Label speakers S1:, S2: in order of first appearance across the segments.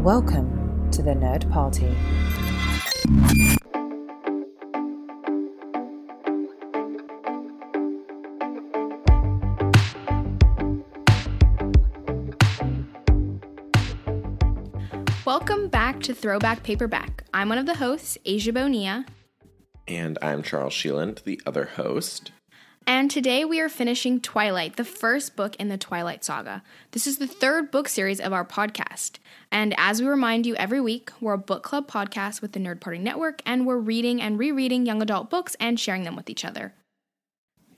S1: Welcome to the Nerd Party.
S2: Welcome back to Throwback Paperback. I'm one of the hosts, Asia Bonilla,
S3: And I'm Charles Sheeland, the other host.
S2: And today we are finishing Twilight, the first book in the Twilight saga. This is the third book series of our podcast. And as we remind you every week, we're a book club podcast with the Nerd Party Network, and we're reading and rereading young adult books and sharing them with each other.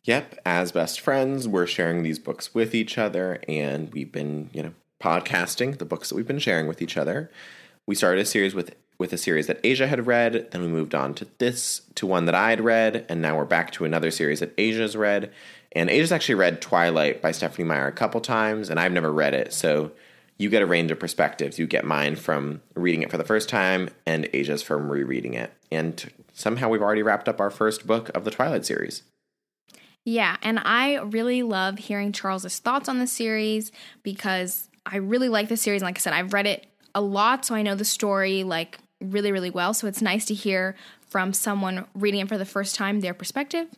S3: Yep, as best friends, we're sharing these books with each other, and we've been, you know, podcasting the books that we've been sharing with each other. We started a series with with a series that Asia had read, then we moved on to this to one that I had read, and now we're back to another series that Asia's read. And Asia's actually read Twilight by Stephanie Meyer a couple times, and I've never read it, so you get a range of perspectives. You get mine from reading it for the first time, and Asia's from rereading it. And somehow we've already wrapped up our first book of the Twilight series.
S2: Yeah, and I really love hearing Charles's thoughts on the series because I really like the series. Like I said, I've read it a lot, so I know the story like really, really well. So it's nice to hear from someone reading it for the first time their perspective.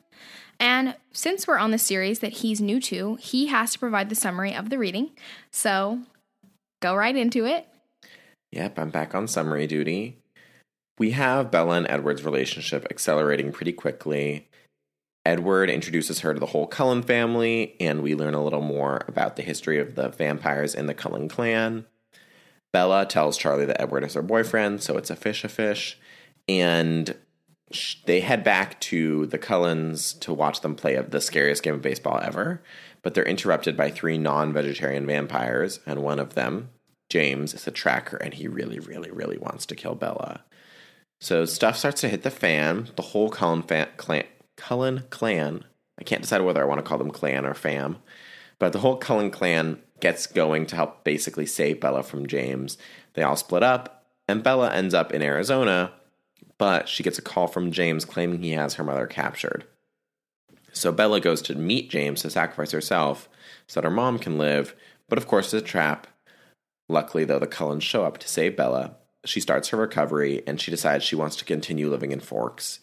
S2: And since we're on the series that he's new to, he has to provide the summary of the reading. So go right into it.
S3: Yep, I'm back on summary duty. We have Bella and Edward's relationship accelerating pretty quickly. Edward introduces her to the whole Cullen family, and we learn a little more about the history of the vampires in the Cullen clan. Bella tells Charlie that Edward is her boyfriend, so it's a fish a fish. And they head back to the Cullens to watch them play the scariest game of baseball ever. But they're interrupted by three non vegetarian vampires, and one of them, James, is a tracker, and he really, really, really wants to kill Bella. So stuff starts to hit the fan. The whole Cullen fa- clan, Cullen clan, I can't decide whether I want to call them clan or fam, but the whole Cullen clan gets going to help basically save Bella from James. They all split up, and Bella ends up in Arizona, but she gets a call from James claiming he has her mother captured. So Bella goes to meet James to sacrifice herself so that her mom can live, but of course it's a trap. Luckily, though, the Cullens show up to save Bella. She starts her recovery and she decides she wants to continue living in Forks.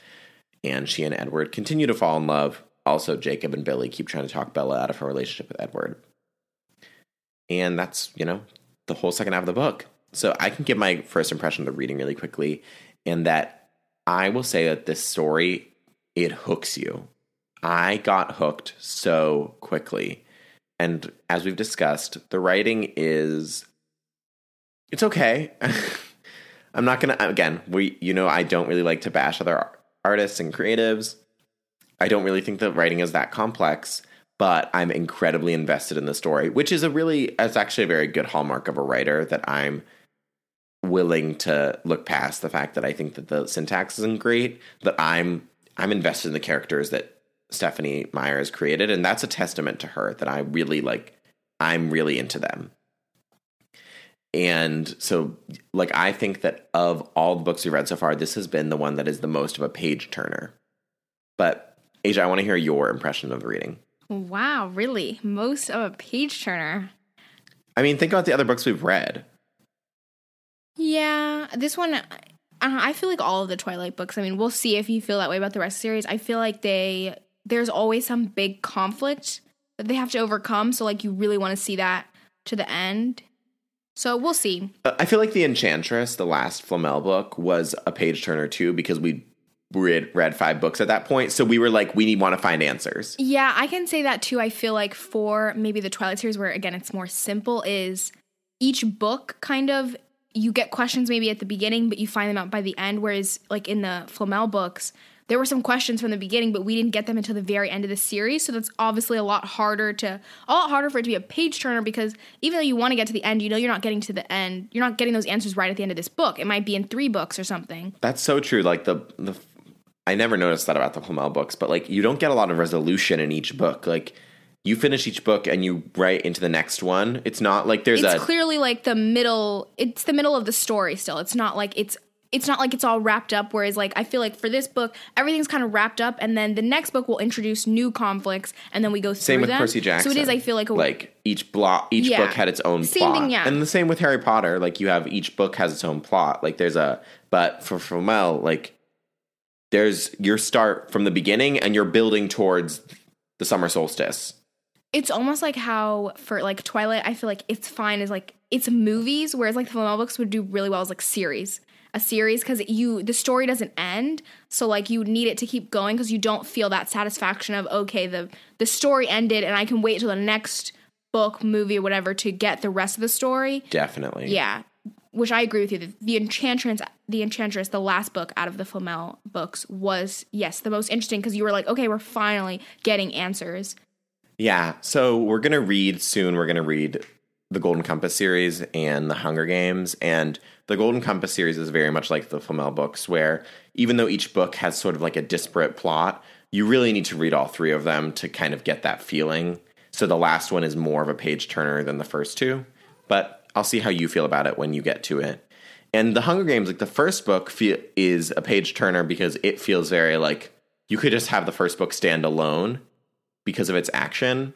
S3: And she and Edward continue to fall in love. Also, Jacob and Billy keep trying to talk Bella out of her relationship with Edward. And that's, you know, the whole second half of the book. So I can give my first impression of the reading really quickly, and that I will say that this story, it hooks you. I got hooked so quickly. And as we've discussed, the writing is it's okay. I'm not gonna again. We you know I don't really like to bash other artists and creatives. I don't really think the writing is that complex, but I'm incredibly invested in the story, which is a really it's actually a very good hallmark of a writer that I'm willing to look past the fact that I think that the syntax isn't great, but I'm I'm invested in the characters that Stephanie Meyer has created, and that's a testament to her that I really like. I'm really into them. And so, like, I think that of all the books we've read so far, this has been the one that is the most of a page turner. But, Asia, I want to hear your impression of the reading.
S2: Wow, really? Most of a page turner.
S3: I mean, think about the other books we've read.
S2: Yeah, this one, I, I feel like all of the Twilight books. I mean, we'll see if you feel that way about the rest of the series. I feel like they there's always some big conflict that they have to overcome. So like you really want to see that to the end. So we'll see.
S3: Uh, I feel like The Enchantress, the last Flamel book, was a page turner too because we read, read five books at that point. So we were like, we need want to find answers.
S2: Yeah, I can say that too. I feel like for maybe the Twilight series, where again it's more simple, is each book kind of you get questions maybe at the beginning, but you find them out by the end. Whereas like in the Flamel books, there were some questions from the beginning, but we didn't get them until the very end of the series. So that's obviously a lot harder to a lot harder for it to be a page turner because even though you want to get to the end, you know you're not getting to the end. You're not getting those answers right at the end of this book. It might be in three books or something.
S3: That's so true. Like the the I never noticed that about the Flamel books, but like you don't get a lot of resolution in each book. Like you finish each book and you write into the next one. It's not like there's
S2: It's
S3: a
S2: clearly like the middle. It's the middle of the story still. It's not like it's it's not like it's all wrapped up whereas like i feel like for this book everything's kind of wrapped up and then the next book will introduce new conflicts and then we go through
S3: Same with
S2: them.
S3: Percy Jackson.
S2: so it is i feel like a
S3: like each block, each
S2: Yeah.
S3: book had its own
S2: Same
S3: plot,
S2: thing, yeah.
S3: and the same with Harry Potter. Like you have each book has its own plot. Like there's a, but for Flamel, like there's your start from the beginning, and you're building towards the summer solstice.
S2: it's almost like how for like twilight i feel like it's fine as like it's movies whereas like the Flamel books would do really well as like series a series because you the story doesn't end so like you need it to keep going because you don't feel that satisfaction of okay the the story ended and i can wait till the next book movie whatever to get the rest of the story
S3: Definitely.
S2: yeah which i agree with you the, the enchantress the enchantress the last book out of the flamel books was yes the most interesting because you were like okay we're finally getting answers
S3: Yeah. So we're to read soon. We're to read the Golden Compass series and the Hunger Games. And the Golden Compass series is very much like the Flamel books, where even though each book has sort of like a disparate plot, you really need to read all three of them to kind of get that feeling. So the last one is more of a page turner than the first two. But I'll see how you feel about it when you get to it. And the Hunger Games, like the first book, fe- is a page turner because it feels very like you could just have the first book stand alone because of its action.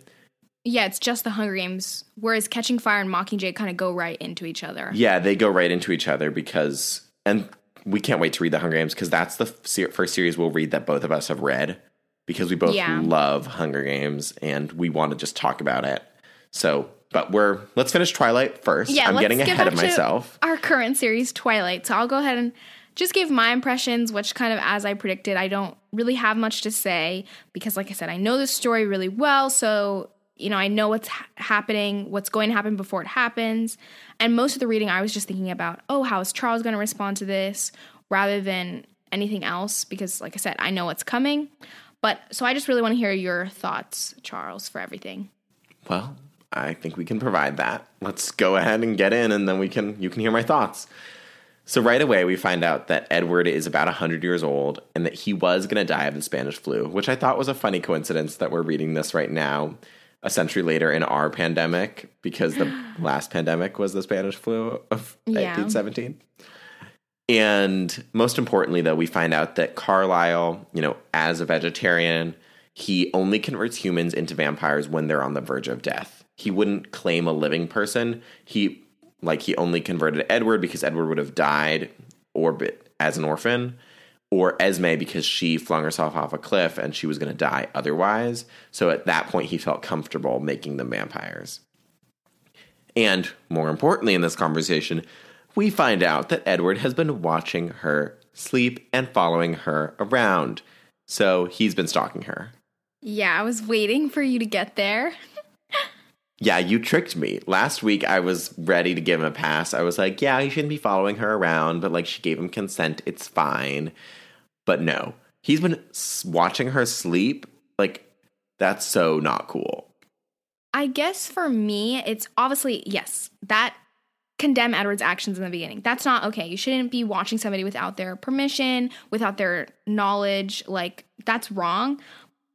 S2: Yeah, it's just the Hunger Games. Whereas Catching Fire and Mockingjay kind of go right into each other.
S3: Yeah, they go right into each other because, and we can't wait to read the Hunger Games because that's the f- first series we'll read that both of us have read because we both
S2: Yeah.
S3: love Hunger Games and we want to just talk about it. So, but we're let's finish Twilight first.
S2: Yeah,
S3: I'm getting
S2: get
S3: ahead of myself.
S2: Our current series, Twilight. So I'll go ahead and just give my impressions, which kind of as I predicted, I don't really have much to say because, like I said, I know the story really well. So, you know, I know what's ha- happening, what's going to happen before it happens. And most of the reading, I was just thinking about, oh, how is Charles going to respond to this rather than anything else because, like I said, I know what's coming. But so I just really want to hear your thoughts, Charles, for everything.
S3: Well, I think we can provide that. Let's go ahead and get in and then we can you can hear my thoughts. So right away we find out that Edward is about 100 years old and that he was going to die of the Spanish flu, which I thought was a funny coincidence that we're reading this right now a century later in our pandemic because the last pandemic was the Spanish flu of
S2: Yeah.
S3: 1817. And most importantly, though, we find out that Carlisle, you know, as a vegetarian, he only converts humans into vampires when they're on the verge of death. He wouldn't claim a living person. He like he only converted Edward because Edward would have died or as an orphan, or Esme because she flung herself off a cliff and she was going to die otherwise. So at that point, he felt comfortable making them vampires. And more importantly, in this conversation, we find out that Edward has been watching her sleep and following her around. So he's been stalking her.
S2: Yeah, I was waiting for you to get there.
S3: Yeah, you tricked me. Last week I was ready to give him a pass. I was like, yeah, he shouldn't be following her around, but like she gave him consent, it's fine. But no, he's been watching her sleep. Like, that's so not cool.
S2: I guess for me, it's obviously, yes, that condemn Edward's actions in the beginning. That's not okay. You shouldn't be watching somebody without their permission, without their knowledge. Like, that's wrong.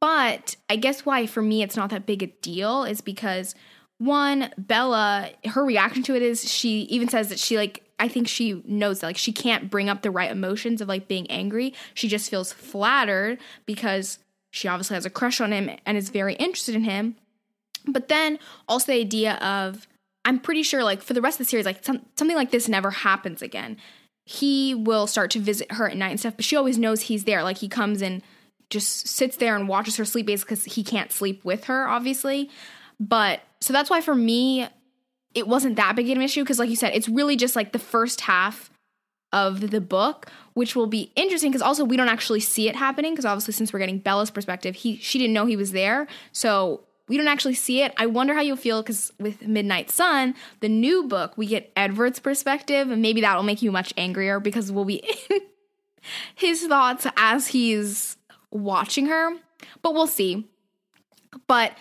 S2: But I guess why for me it's not that big a deal is because one, Bella, her reaction to it is she even says that she like I think she knows that like she can't bring up the right emotions of like being angry. She just feels flattered because she obviously has a crush on him and is very interested in him. But then also the idea of I'm pretty sure like for the rest of the series like some, something like this never happens again. He will start to visit her at night and stuff, but she always knows he's there. Like he comes and just sits there and watches her sleep basically because he can't sleep with her, obviously. But so that's why for me, it wasn't that big of an issue because, like you said, it's really just like the first half of the book, which will be interesting because also we don't actually see it happening because obviously since we're getting Bella's perspective, he she didn't know he was there, so we don't actually see it. I wonder how you'll feel because with Midnight Sun, the new book, we get Edward's perspective, and maybe that will make you much angrier because we'll be in his thoughts as he's watching her. But we'll see. But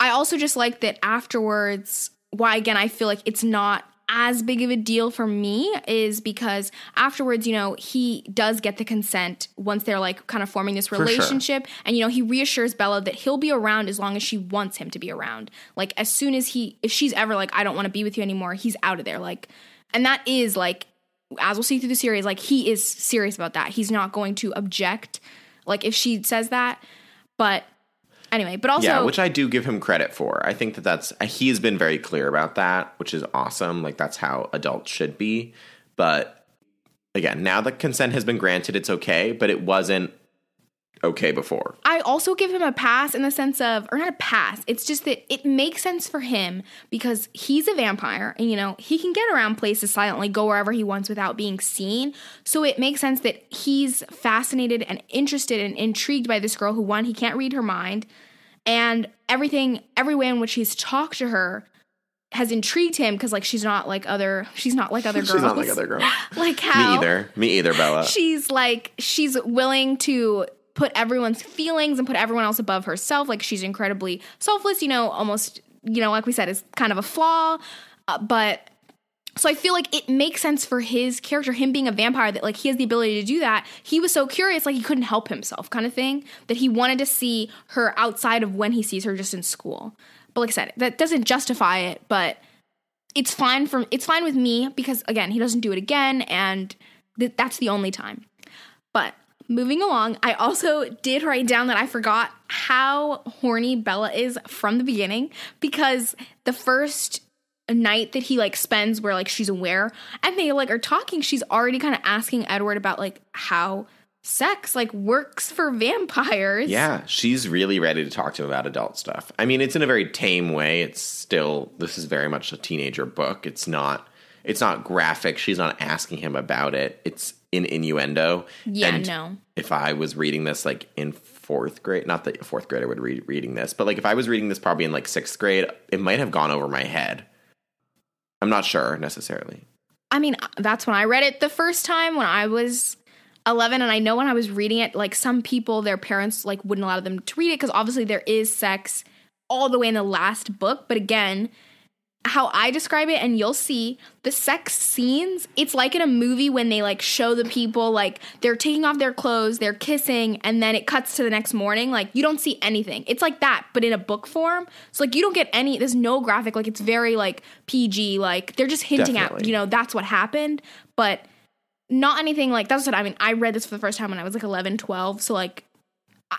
S2: I also just like that afterwards, why again, I feel like it's not as big of a deal for me is because afterwards, you know, he does get the consent once they're like kind of forming this
S3: sure.
S2: relationship. And, you know, he reassures Bella that he'll be around as long as she wants him to be around. Like, as soon as he, if she's ever like, I don't want to be with you anymore, he's out of there. Like, and that is like, as we'll see through the series, like he is serious about that. He's not going to object, like if she says that. But anyway, but also,
S3: yeah, which I do give him credit for. I think that that's he has been very clear about that, which is awesome. Like that's how adults should be. But again, now that consent has been granted, it's okay. But it wasn't okay before.
S2: I also give him a pass in the sense of, or not a pass, it's just that it makes sense for him because he's a vampire and, you know, he can get around places silently, go wherever he wants without being seen. So it makes sense that he's fascinated and interested and intrigued by this girl who, one, he can't read her mind. And everything, every way in which he's talked to her has intrigued him because like she's not like other she's not like other girls.
S3: she's not like other girls.
S2: like how
S3: Me either. Me either, Bella.
S2: she's like she's willing to put everyone's feelings and put everyone else above herself. Like she's incredibly selfless, you know, almost, you know, like we said, is kind of a flaw. Uh, but so I feel like it makes sense for his character, him being a vampire, that like he has the ability to do that. He was so curious, like he couldn't help himself, kind of thing, that he wanted to see her outside of when he sees her just in school. But like I said, that doesn't justify it, but it's fine for it's fine with me because again, he doesn't do it again, and th- that's the only time. Moving along, I also did write down that I forgot how horny Bella is from the beginning because the first night that he like spends where like she's aware and they like are talking, she's already kind of asking Edward about like how sex like works for vampires.
S3: Yeah, she's really ready to talk to him about adult stuff. I mean, it's in a very tame way. It's still this is very much a teenager book. It's not it's not graphic. She's not asking him about it. It's in innuendo.
S2: Yeah,
S3: And
S2: no.
S3: If I was reading this like in fourth grade, not that a fourth grader would read reading this, but like if I was reading this probably in like sixth grade, it might have gone over my head. I'm not sure necessarily.
S2: I mean, uh, that's when I read it the first time when I was 11 and I know when I was reading it like some people their parents like wouldn't allow them to read it cuz obviously there is sex all the way in the last book, but again, how I describe it, and you'll see the sex scenes. It's like in a movie when they like show the people like they're taking off their clothes, they're kissing, and then it cuts to the next morning. Like you don't see anything. It's like that, but in a book form. So like you don't get any. There's no graphic. Like it's very like PG. Like they're just hinting at you know that's what happened, but not anything like that's what I mean. I read this for the first time when I was like 11, 12. So like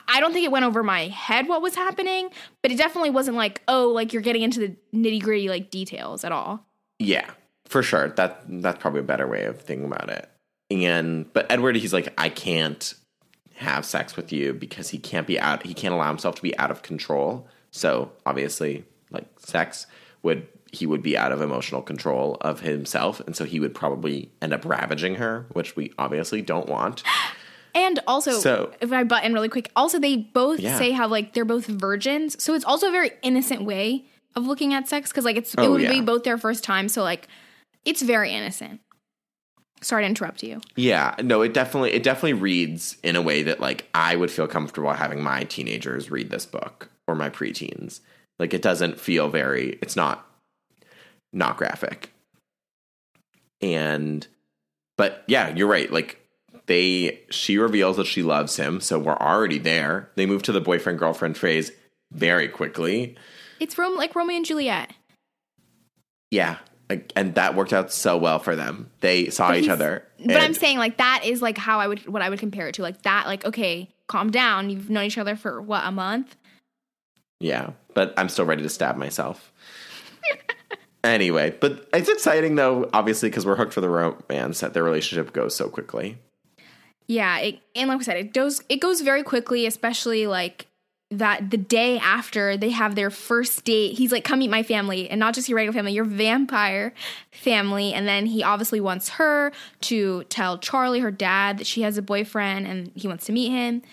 S2: I- don't think it went over my head what was happening, but it definitely wasn't like, oh, like you're getting into the nitty gritty like details at all.
S3: Yeah, for sure. That that's probably a better way of thinking about it. And but Edward, he's like, I can't have sex with you because he can't be out. He can't allow himself to be out of control. So obviously, like sex would he would be out of emotional control of himself, and so he would probably end up ravaging her, which we obviously don't want.
S2: And also,
S3: So-
S2: if I butt in really quick, also they both
S3: Yeah.
S2: say how like they're both virgins, so it's also a very innocent way of looking at sex because like it's it
S3: Oh,
S2: would be both their first time, so like it's very innocent. Sorry to interrupt you.
S3: Yeah, no, it definitely it definitely reads in a way that like I would feel comfortable having my teenagers read this book or my preteens. Like it doesn't feel very it's not not graphic. And but yeah, you're right. Like they she reveals that she loves him, so we're already there. They move to the boyfriend girlfriend phase very quickly.
S2: It's Rome like Romeo and Juliet.
S3: Yeah. And that worked out so well for them. They saw each other.
S2: But I'm saying like that is like how I would what I would compare it to. Like that, like okay, calm down. You've known each other for what a month.
S3: Yeah, but I'm still ready to stab myself. anyway, but it's exciting though, obviously, because we're hooked for the romance that their relationship goes so quickly.
S2: Yeah, it, and like I said, it goes it goes very quickly, especially like that the day after they have their first date. He's like, "Come meet my family," and not just your regular family, your vampire family. And then he obviously wants her to tell Charlie, her dad, that she has a boyfriend, and he wants to meet him.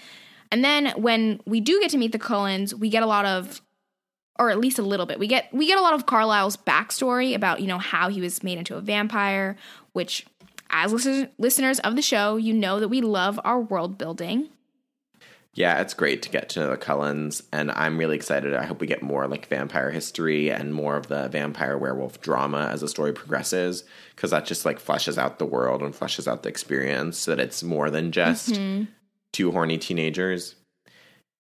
S2: And then when we do get to meet the Cullens, we get a lot of or at least a little bit. We get we get a lot of Carlisle's backstory about you know how he was made into a vampire, which as listen- listeners of the show, you know that we love our world building.
S3: Yeah, it's great to get to know the Cullens, and I'm really excited. I hope we get more like vampire history and more of the vampire werewolf drama as the story progresses, because that just like fleshes out the world and fleshes out the experience so that it's more than just mm-hmm. two horny teenagers.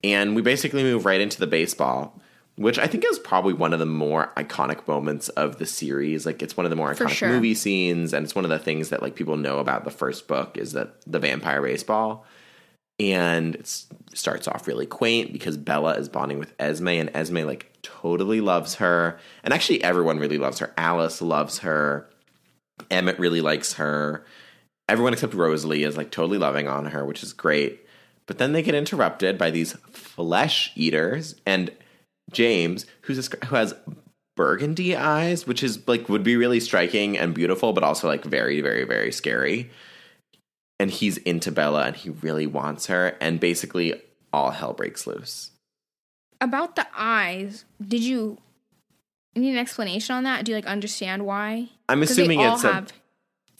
S3: And we basically move right into the baseball, which I think is probably one of the more iconic moments of the series. Like it's one of the more iconic
S2: sure.
S3: movie scenes, and it's one of the things that like people know about the first book is that the vampire baseball. And it starts off really quaint because Bella is bonding with Esme, and Esme like totally loves her, and actually everyone really loves her. Alice loves her. Emmett really likes her. Everyone except Rosalie is like totally loving on her, which is great. But then they get interrupted by these flesh eaters and James, who's a, who has burgundy eyes, which is like would be really striking and beautiful, but also like very, very, very scary. And he's into Bella and he really wants her, and basically all hell breaks loose.
S2: About the eyes, did you need an explanation on that? Do you like understand why?
S3: I'm assuming it's
S2: have-
S3: a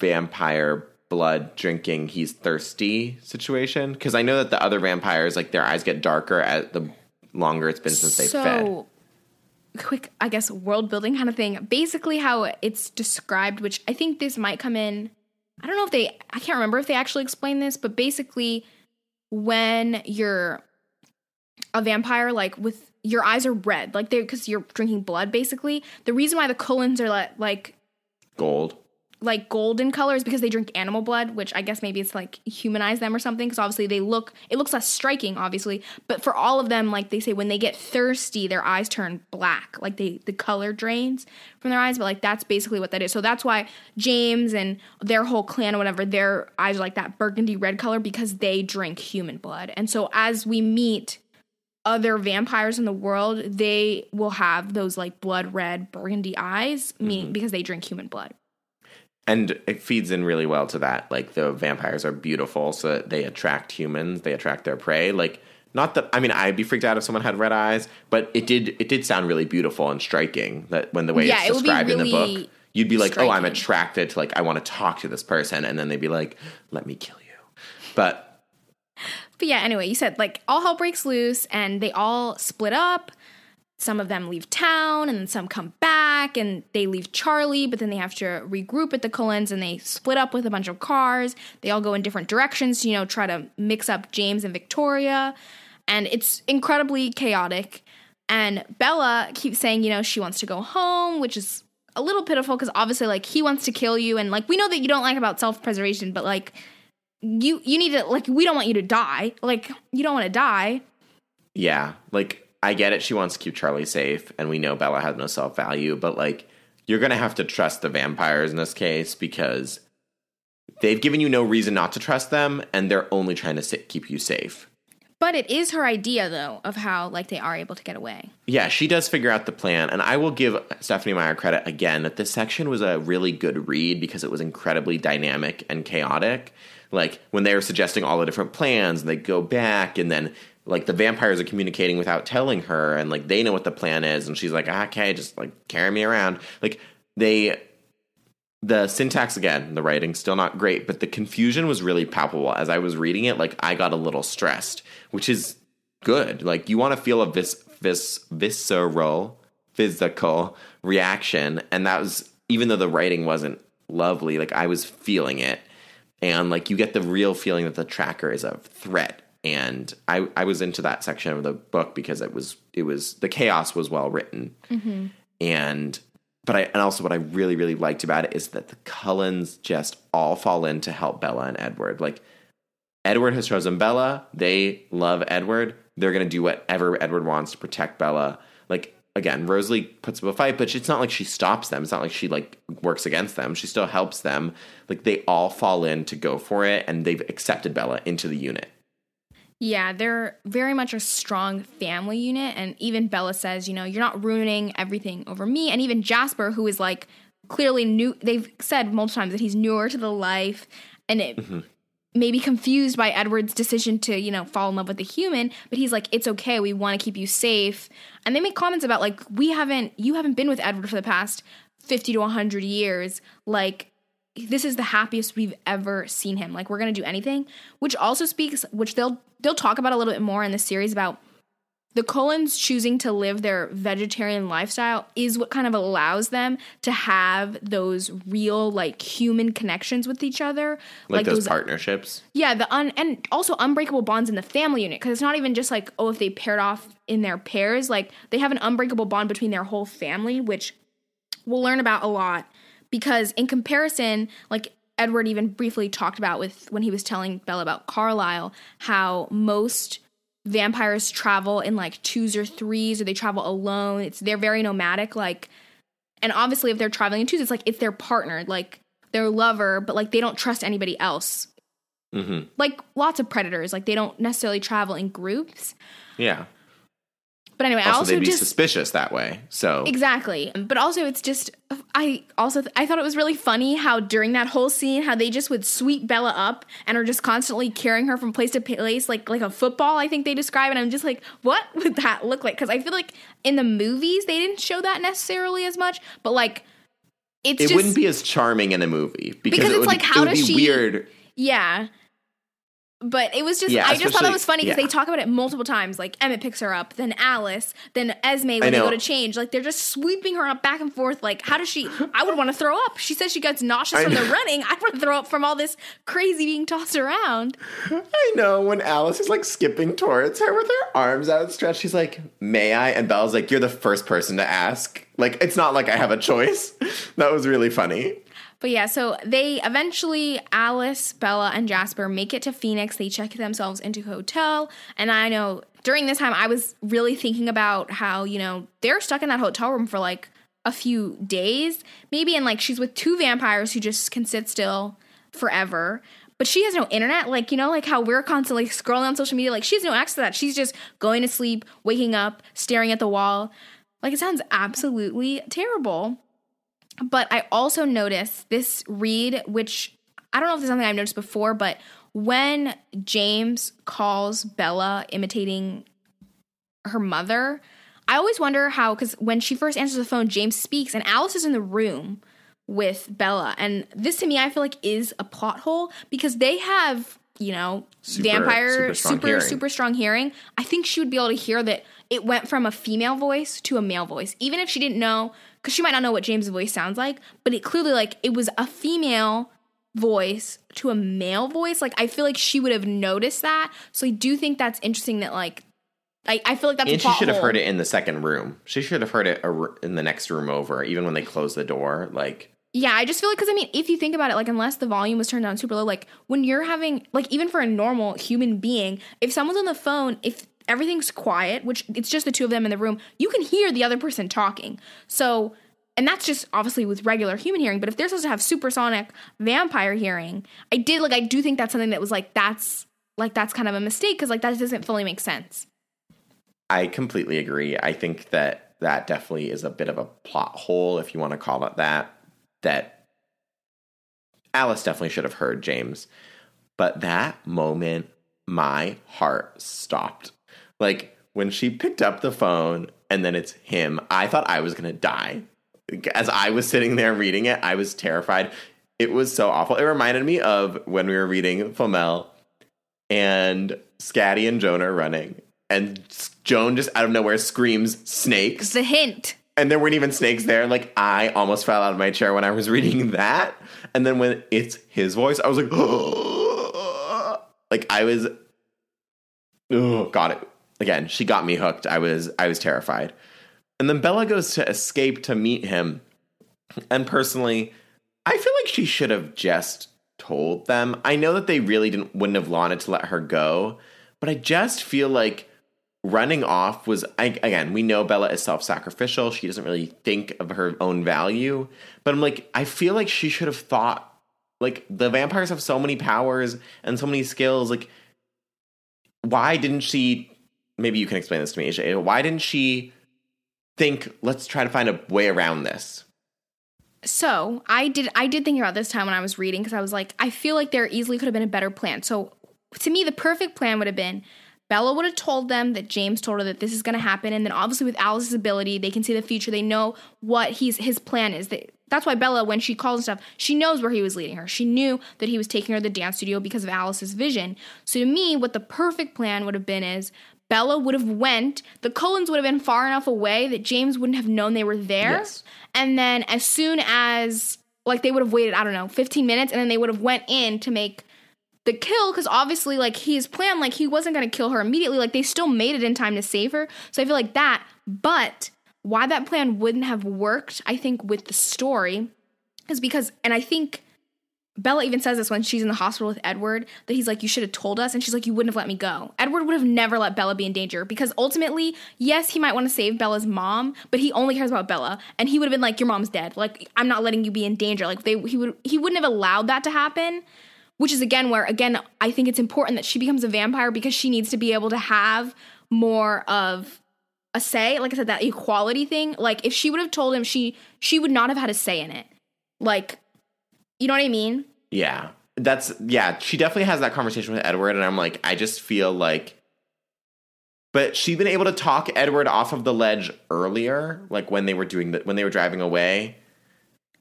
S3: vampire blood drinking he's thirsty situation because I know that the other vampires like their eyes get darker as the longer it's been since they fed.
S2: so quick i guess world building kind of thing basically how it's described which i think this might come in i don't know if they i can't remember if they actually explain this but basically when you're a vampire like with your eyes are red like they because you're drinking blood basically the reason why the Cullens are like like
S3: Gold.
S2: Like golden colors because they drink animal blood, which I guess maybe it's like humanize them or something. Because obviously they look, it looks less striking, obviously. But for all of them, like they say, when they get thirsty, their eyes turn black, like they the color drains from their eyes. But like that's basically what that is. So that's why James and their whole clan or whatever, their eyes are like that burgundy red color because they drink human blood. And so as we meet other vampires in the world, they will have those like blood red burgundy eyes, meaning mm-hmm. because they drink human blood.
S3: And it feeds in really well to that. Like the vampires are beautiful, so that they attract humans, they attract their prey. Like not that I mean I'd be freaked out if someone had red eyes, but it did it did sound really beautiful and striking that when the way
S2: Yeah,
S3: it's
S2: it would be
S3: described in the book. You'd be like, "Oh, I'm attracted to like I want to talk to this person." And then they'd be like, "Let me kill you." But
S2: But yeah, anyway, you said like all hell breaks loose and they all split up. Some of them leave town and some come back and they leave Charlie, but then they have to regroup at the Cullens and they split up with a bunch of cars. They all go in different directions to, you know, try to mix up James and Victoria. And it's incredibly chaotic. And Bella keeps saying, you know, she wants to go home, which is a little pitiful because obviously, like, he wants to kill you. And, like, we know that you don't like about self preservation, but, like, you you need to like we don't want you to die like you don't want to die
S3: Yeah, like I get it. She wants to keep Charlie safe, and we know Bella has no self value, but like you're gonna have to trust the vampires in this case because they've given you no reason not to trust them, and they're only trying to sa- keep you safe.
S2: but it is her idea though of how like they are able to get away
S3: Yeah, she does figure out the plan, and I will give Stephanie Meyer credit again that this section was a really good read because it was incredibly dynamic and chaotic. Like when they were suggesting all the different plans, and they go back, and then like the vampires are communicating without telling her, and like they know what the plan is, and she's like, "Ah, "Okay, just like carry me around." Like they, the syntax again, the writing still not great, but the confusion was really palpable as I was reading it. Like I got a little stressed, which is good. Like you want to feel a vis vis visceral physical reaction, and that was even though the writing wasn't lovely. Like I was feeling it, and like you get the real feeling that the tracker is a threat. And I I was into that section of the book because it was it was the chaos was well written, mm-hmm. and but I and also what I really really liked about it is that the Cullens just all fall in to help Bella and Edward. Like Edward has chosen Bella. They love Edward. They're going to do whatever Edward wants to protect Bella. Like again, Rosalie puts up a fight, but it's not like she stops them. It's not like she like works against them. She still helps them. Like they all fall in to go for it, and they've accepted Bella into the unit.
S2: Yeah they're very much a strong family unit and even bella says you know you're not ruining everything over me. And even jasper who is like clearly new they've said multiple times that he's newer to the life and it mm-hmm. may be confused by edward's decision to you know fall in love with the human but he's like it's okay we want to keep you safe. And they make comments about like we haven't you haven't been with edward for the past 50 to 100 years like this is the happiest we've ever seen him like we're gonna do anything which also speaks which they'll they'll talk about a little bit more in the series about the Cullens choosing to live their vegetarian lifestyle is what kind of allows them to have those real like human connections with each other
S3: like, those, partnerships.
S2: yeah the un and also unbreakable bonds in the family unit because it's not even just like oh if they paired off in their pairs like they have an unbreakable bond between their whole family which we'll learn about a lot because in comparison like edward even briefly talked about with when he was telling bella about carlisle how most vampires travel in like twos or threes or they travel alone. It's they're very nomadic like and obviously if they're traveling in twos it's like it's their partner like their lover but like they don't trust anybody else.
S3: Hmm
S2: like lots of predators like they don't necessarily travel in groups.
S3: Yeah.
S2: But anyway i
S3: Also,
S2: also
S3: they'd be
S2: just
S3: suspicious that way. So
S2: Exactly. But also it's just I also I thought it was really funny how during that whole scene how they just would sweep Bella up and are just constantly carrying her from place to place like like a football I think they describe it. I'm just like what would that look like cuz I feel like in the movies they didn't show that necessarily as much, but like it's
S3: it
S2: just
S3: wouldn't be as charming in a movie because,
S2: Because
S3: it
S2: it's
S3: would,
S2: like,
S3: it
S2: how
S3: would
S2: does
S3: be
S2: she-
S3: weird.
S2: Yeah. But it was just,
S3: Yeah,
S2: I just thought it was funny because
S3: yeah.
S2: they talk about it multiple times. Like Emmett picks her up, then Alice, then Esme when they go to change. Like they're just sweeping her up back and forth. Like, how does she? I would want to throw up. She says she gets nauseous
S3: I
S2: from the running. I want to throw up from all this crazy being tossed around.
S3: I know when Alice is like skipping towards her with her arms outstretched, she's like, "May I?" And Belle's like, "You're the first person to ask." Like, it's not like I have a choice. That was really funny.
S2: But yeah, so they eventually, Alice, Bella, and Jasper make it to Phoenix. They check themselves into a hotel. And I know during this time, I was really thinking about how, you know, they're stuck in that hotel room for like a few days, maybe. And like she's with two vampires who just can sit still forever. But she has no internet. Like, you know, like how we're constantly scrolling on social media. Like, she has no access to that. She's just going to sleep, waking up, staring at the wall. Like, it sounds absolutely terrible. But I also noticed this read, which I don't know if there's something I've noticed before, but when James calls Bella imitating her mother, I always wonder how, because when she first answers the phone, James speaks and Alice is in the room with Bella. And this to me, I feel like is a plot hole because they have, you know,
S3: Super-
S2: vampire,
S3: super strong
S2: super, super strong hearing. I think she would be able to hear that it went from a female voice to a male voice, even if she didn't know, because she might not know what James' voice sounds like, but it clearly, like, it was a female voice to a male voice. Like, I feel like she would have noticed that. So I do think that's interesting that, like, I, I feel like that's a
S3: And she should have heard it in the second room. She should have heard it in the next room over, even when they closed the door. Like,
S2: Yeah, I just feel like because I mean, if you think about it, like unless the volume was turned down super low, like when you're having like even for a normal human being, if someone's on the phone, if everything's quiet, which it's just the two of them in the room, you can hear the other person talking. So, and that's just obviously with regular human hearing. But if they're supposed to have supersonic vampire hearing, I did like I do think that's something that was like that's like that's kind of a mistake because like that doesn't fully make sense.
S3: I completely agree. I think that that definitely is a bit of a plot hole, if you want to call it that. That Alice definitely should have heard James. But that moment, my heart stopped. Like when she picked up the phone and then it's him, I thought I was going to die. As I was sitting there reading it, I was terrified. It was so awful. It reminded me of when we were reading Flamel and Scatty and Joan are running, and Joan just out of nowhere screams snakes,
S2: It's the hint.
S3: and there weren't even snakes there. Like I almost fell out of my chair when I was reading that, and then when it's his voice, I was like, like I was, oh, got it again. She got me hooked. I was, I was terrified, and then Bella goes to escape to meet him, and personally, I feel like she should have just told them. I know that they really didn't wouldn't have wanted to let her go, but I just feel like running off was I, again we know bella is self-sacrificial she doesn't really think of her own value but i'm like i feel like she should have thought like the vampires have so many powers and so many skills like why didn't she maybe you can explain this to me Asia. why didn't she think let's try to find a way around this
S2: So I did I did think about this time when I was reading because I was like, I feel like there easily could have been a better plan. So to me, the perfect plan would have been Bella would have told them that James told her that this is going to happen, and then obviously with Alice's ability, they can see the future. They know what he's his plan is. They, that's why Bella, when she calls and stuff, she knows where he was leading her. She knew that he was taking her to the dance studio because of Alice's vision. So to me, what the perfect plan would have been is Bella would have went, the Cullens would have been far enough away that James wouldn't have known they were there.
S3: Yes.
S2: And then as soon as like they would have waited, I don't know, 15 minutes and then they would have went in to make the kill cuz obviously like his plan like he wasn't going to kill her immediately, like they still made it in time to save her. So I feel like that, but why that plan wouldn't have worked, I think with the story is because and I think Bella even says this when she's in the hospital with Edward that he's like, You should have told us. And she's like, You wouldn't have let me go. Edward would have never let Bella be in danger because ultimately, yes, he might want to save Bella's mom, but he only cares about Bella. And he would have been like, Your mom's dead. Like, I'm not letting you be in danger. Like, they, he, would, he wouldn't have allowed that to happen, which is again where, again, I think it's important that she becomes a vampire because she needs to be able to have more of a say. Like I said, that equality thing. Like, if she would have told him, she she would not have had a say in it. Like, you know what I mean?
S3: Yeah. That's yeah, she definitely has that conversation with Edward and I'm like I just feel like but she'd been able to talk Edward off of the ledge earlier, like when they were doing the, when they were driving away.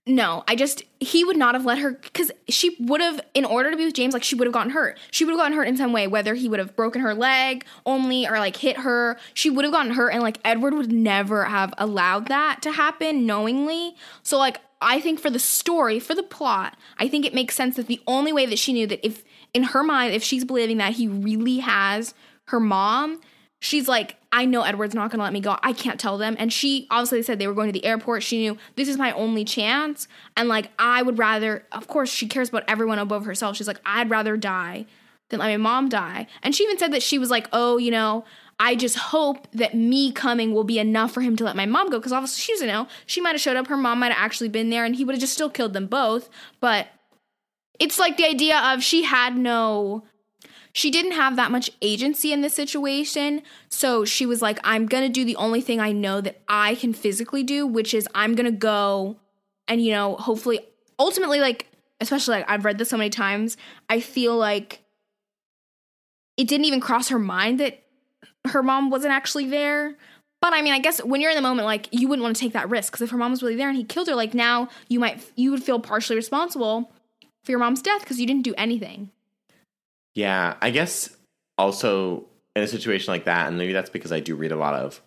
S2: No, I just he would not have let her because she would have, in order to be with James, like she would have gotten hurt. She would have gotten hurt in some way, whether he would have broken her leg only or like hit her. She would have gotten hurt, and like Edward would never have allowed that to happen knowingly. So like I think for the story, for the plot, I think it makes sense that the only way that she knew that if in her mind, if she's believing that he really has her mom, she's like, I know Edward's not gonna let me go. I can't tell them. And she obviously said they were going to the airport. She knew this is my only chance. And like, I would rather, of course, she cares about everyone above herself. She's like, I'd rather die than let my mom die. And she even said that she was like, oh, you know, I just hope that me coming will be enough for him to let my mom go. Because obviously, she doesn't know. She might have showed up, her mom might have actually been there, and he would have just still killed them both. But it's like the idea of she had no she didn't have that much agency in this situation. So she was like, I'm going to do the only thing I know that I can physically do, which is I'm going to go and, you know, hopefully, ultimately, like, especially like I've read this so many times, I feel like it didn't even cross her mind that her mom wasn't actually there. But I mean, I guess when you're in the moment, like you wouldn't want to take that risk because if her mom was really there and he killed her, like now you might you would feel partially responsible for your mom's death because you didn't do anything.
S3: Yeah, I guess also in a situation like that, and maybe that's because I do read a lot of,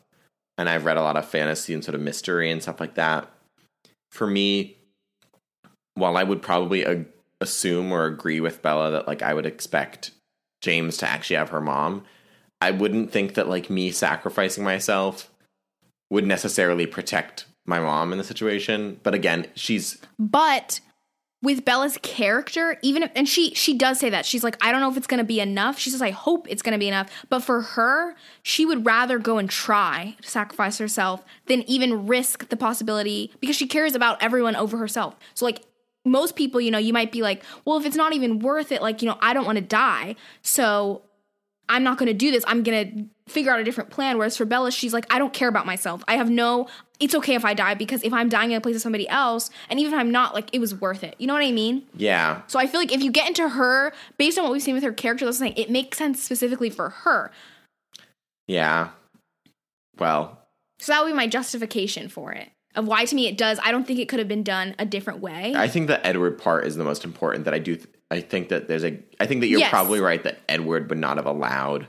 S3: and I've read a lot of fantasy and sort of mystery and stuff like that. For me, while I would probably ag- assume or agree with Bella that like I would expect James to actually have her mom, I wouldn't think that like me sacrificing myself would necessarily protect my mom in the situation. But again, she's
S2: But with Bella's character, even if, and she she does say that she's like, I don't know if it's gonna be enough. She says, I hope it's gonna be enough. But for her, she would rather go and try to sacrifice herself than even risk the possibility because she cares about everyone over herself. So like most people, you know, you might be like, well, if it's not even worth it, like, you know, I don't want to die. So I'm not going to do this. I'm going to figure out a different plan. Whereas for Bella, she's like, I don't care about myself. I have no, it's okay if I die because if I'm dying in a place of somebody else, and even if I'm not, like, it was worth it. You know what I mean?
S3: yeah,
S2: So I feel like if you get into her, based on what we've seen with her character, that's thing, it makes sense specifically for her.
S3: yeah. Well,
S2: So that would be my justification for it. Of why to me it does. I don't think it could have been done a different way.
S3: I think the Edward part is the most important. That I do. Th- I think that there's a. I think that you're
S2: Yes.
S3: probably right that Edward would not have allowed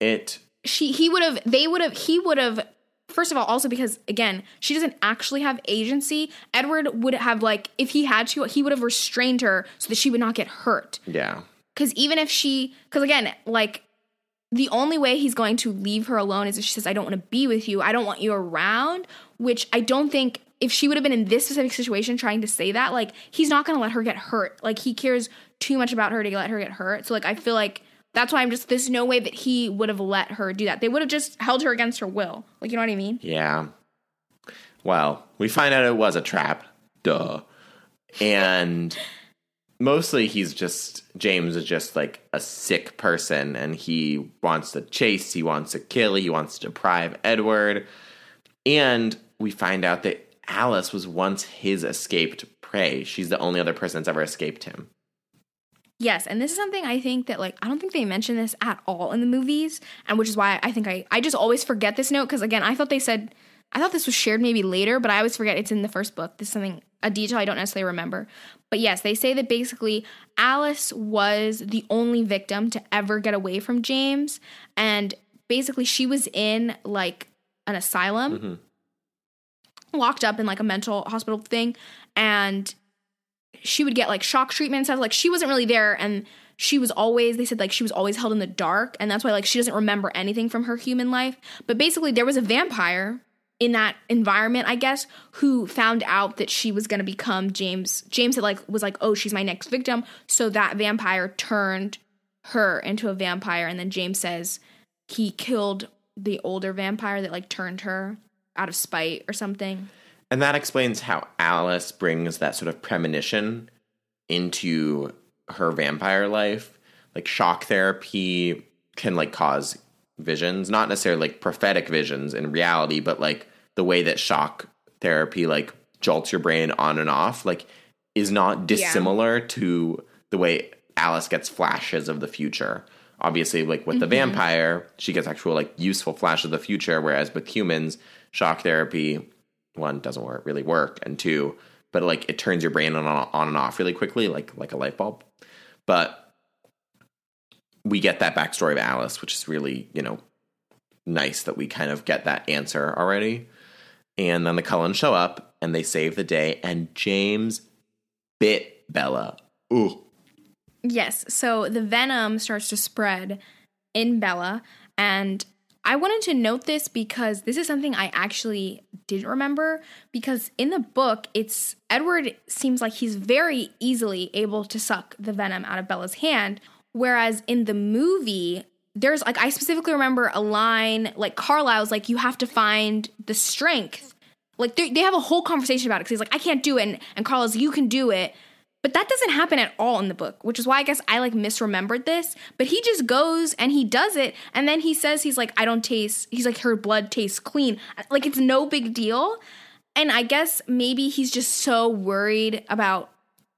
S3: it.
S2: she he would have they would have he would have first of all also because again she doesn't actually have agency edward would have like if he had to he would have restrained her so that she would not get hurt
S3: Yeah.
S2: because even if she because again like the only way he's going to leave her alone is if she says i don't want to be with you i don't want you around which i don't think if she would have been in this specific situation trying to say that like he's not to let her get hurt like he cares too much about her to let her get hurt so like i feel like that's why i'm just there's no way that he would have let her do that they would have just held her against her will like you know what i mean
S3: Yeah. Well, we find out it was a trap. Duh. And mostly he's just James is just like a sick person and he wants to chase, he wants to kill, he wants to deprive Edward. And we find out that Alice was once his escaped prey. She's the only other person that's ever escaped him.
S2: Yes, and this is something I think that like I don't think they mention this at all in the movies, and which is why I think I I just always forget this note because again I thought they said I thought this was shared maybe later, but I always forget it's in the first book. This is something a detail I don't necessarily remember. But yes, they say that basically Alice was the only victim to ever get away from James, and basically she was in like an asylum, mm-hmm. Locked up in like a mental hospital thing, and she would get like shock treatment and stuff. Like she wasn't really there, and she was always they said like she was always held in the dark, and that's why like she doesn't remember anything from her human life. But basically, there was a vampire in that environment, I guess, who found out that she was going to become James. James had like was like, "Oh, she's my next victim." So that vampire turned her into a vampire and then James says he killed the older vampire that like turned her out of spite or something.
S3: And that explains how Alice brings that sort of premonition into her vampire life. Like shock therapy can like cause visions, not necessarily like prophetic visions in reality, but like the way that shock therapy like jolts your brain on and off, like is not dissimilar to the way Alice gets flashes of the future. Obviously, like with the mm-hmm. vampire, she gets actual like useful flash of the future, whereas with humans, shock therapy one doesn't work really work, and two, but like it turns your brain on on and off really quickly, like like a light bulb. But we get that backstory of Alice, which is really you know nice that we kind of get that answer already. And then the Cullens show up and they save the day, and James bit Bella. Ooh.
S2: Yes, so the venom starts to spread in Bella and I wanted to note this because this is something I actually didn't remember because in the book it's Edward seems like he's very easily able to suck the venom out of Bella's hand whereas in the movie there's like I specifically remember a line like Carlisle's like you have to find the strength. Like they have a whole conversation about it because he's like I can't do it and, and Carlisle's you can do it but that doesn't happen at all in the book, which is why I guess I like misremembered this. But he just goes and he does it. And then he says, he's like, I don't taste, he's like, her blood tastes clean. Like it's no big deal. And I guess maybe he's just so worried about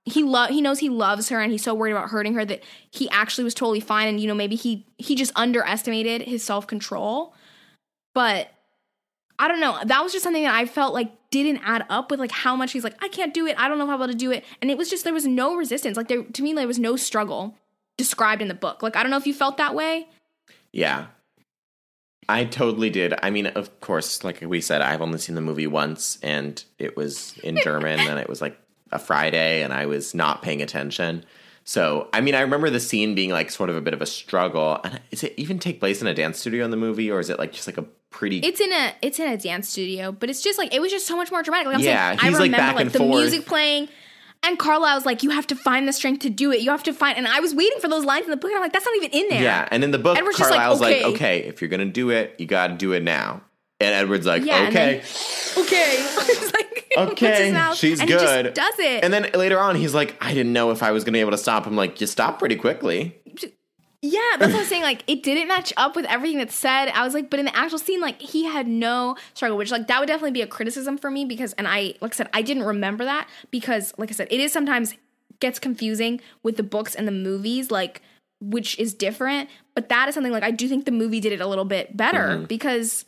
S2: he love he knows he loves her and he's so worried about hurting her that he actually was totally fine and you know maybe he he just underestimated his self-control but I don't know. That was just something that I felt like didn't add up with like how much he's like, I can't do it. I don't know how able to do it. And it was just there was no resistance. Like there to me, there was no struggle described in the book. Like I don't know if you felt that way.
S3: Yeah. I totally did. I mean, of course, like we said, I've only seen the movie once and it was in German and it was like a Friday and I was not paying attention. So, I mean, I remember the scene being like sort of a bit of a struggle. And is it even take place in a dance studio in the movie or is it like just like a pretty
S2: It's in a it's in a dance studio, but it's just like it was just so much more dramatic. Like I'm
S3: Yeah,
S2: saying,
S3: he's,
S2: I
S3: like,
S2: remember
S3: back
S2: like
S3: and
S2: the
S3: forth.
S2: music playing. And Carlisle's like, you have to find the strength to do it. You have to find, and I was waiting for those lines in the book. And I'm like, that's not even in there.
S3: Yeah, and in the book,
S2: Edward's just like,
S3: Carlisle's like,
S2: okay.
S3: okay, if you're gonna do it, you got to do it now. And Edward's like,
S2: Yeah,
S3: okay,
S2: okay. It's like,
S3: okay, she's good.
S2: Does it.
S3: And then later on, he's like, I didn't know if I was gonna be able to stop him. Like, you stopped pretty quickly.
S2: Yeah, that's what I'm saying. Like, it didn't match up with everything that's said. I was like, but in the actual scene, like, he had no struggle, which, like, that would definitely be a criticism for me because, and I, like I said, I didn't remember that because, like I said, it is sometimes gets confusing with the books and the movies, like, which is different. But that is something, like, I do think the movie did it a little bit better mm-hmm. because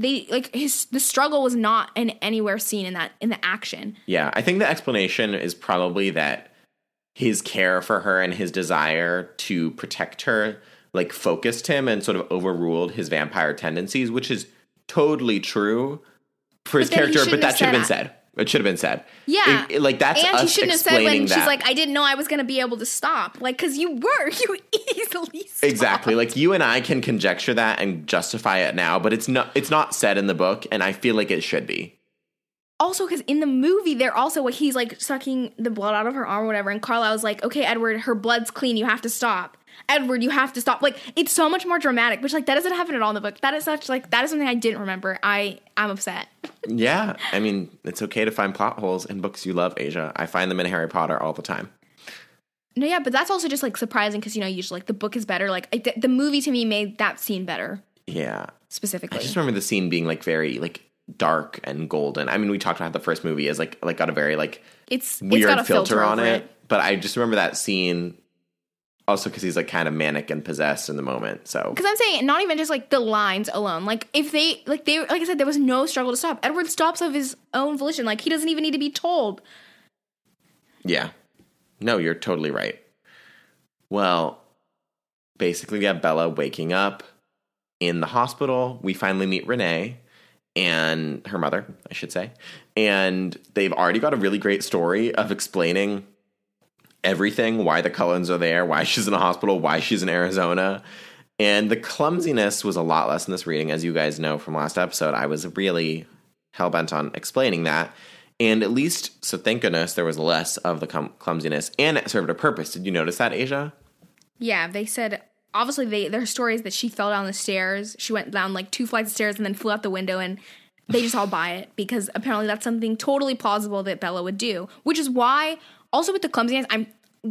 S2: they, like, his, the struggle was not in anywhere seen in that, in the action.
S3: Yeah, I think the explanation is probably that his care for her and his desire to protect her like focused him and sort of overruled his vampire tendencies, which is totally true for his
S2: But then he
S3: character, but that should have been
S2: said.
S3: It should have been said.
S2: Yeah.
S3: It- it- like that's
S2: and
S3: us
S2: she shouldn't have said when
S3: explaining
S2: she's like, I didn't know I was going to be able to stop. Like, because you were. You easily stopped.
S3: Exactly. Like you and I can conjecture that and justify it now, but it's not it's not said in the book and I feel like it should be.
S2: Also because in the movie they're also like he's like sucking the blood out of her arm or whatever and carlisle's like okay edward her blood's clean you have to stop edward you have to stop like it's so much more dramatic which like that doesn't happen at all in the book that is such like that is something i didn't remember i i'm upset
S3: Yeah. I mean, it's okay to find plot holes in books you love, Asia. I find them in Harry Potter all the time.
S2: no yeah but that's also just like surprising because you know usually like the book is better like it, the movie to me made that scene better
S3: Yeah.
S2: specifically
S3: I just remember the scene being like very like dark and golden. I mean, we talked about the first movie as like like got a very like
S2: it's it's
S3: weird
S2: got a
S3: filter, on
S2: over
S3: it. But I just remember that scene also because he's like kind of manic and possessed in the moment. So
S2: Because I'm saying not even just like the lines alone. Like if they like they like I said, there was no struggle to stop. Edward stops of his own volition. Like he doesn't even need to be told.
S3: yeah, no, you're totally right. Well, basically, we have Bella waking up in the hospital, we finally meet Renee and her mother, I should say. And they've already got a really great story of explaining everything why the Cullens are there, why she's in the hospital, why she's in Arizona. And the clumsiness was a lot less in this reading. As you guys know from last episode, I was really hell bent on explaining that. And at least, so thank goodness, there was less of the clumsiness and it served a purpose. Did you notice that, Asia?
S2: Yeah, they said obviously they their stories that she fell down the stairs. She went down like two flights of stairs and then flew out the window and they just all buy it because apparently that's something totally plausible that Bella would do. Which is why also with the clumsiness, I'm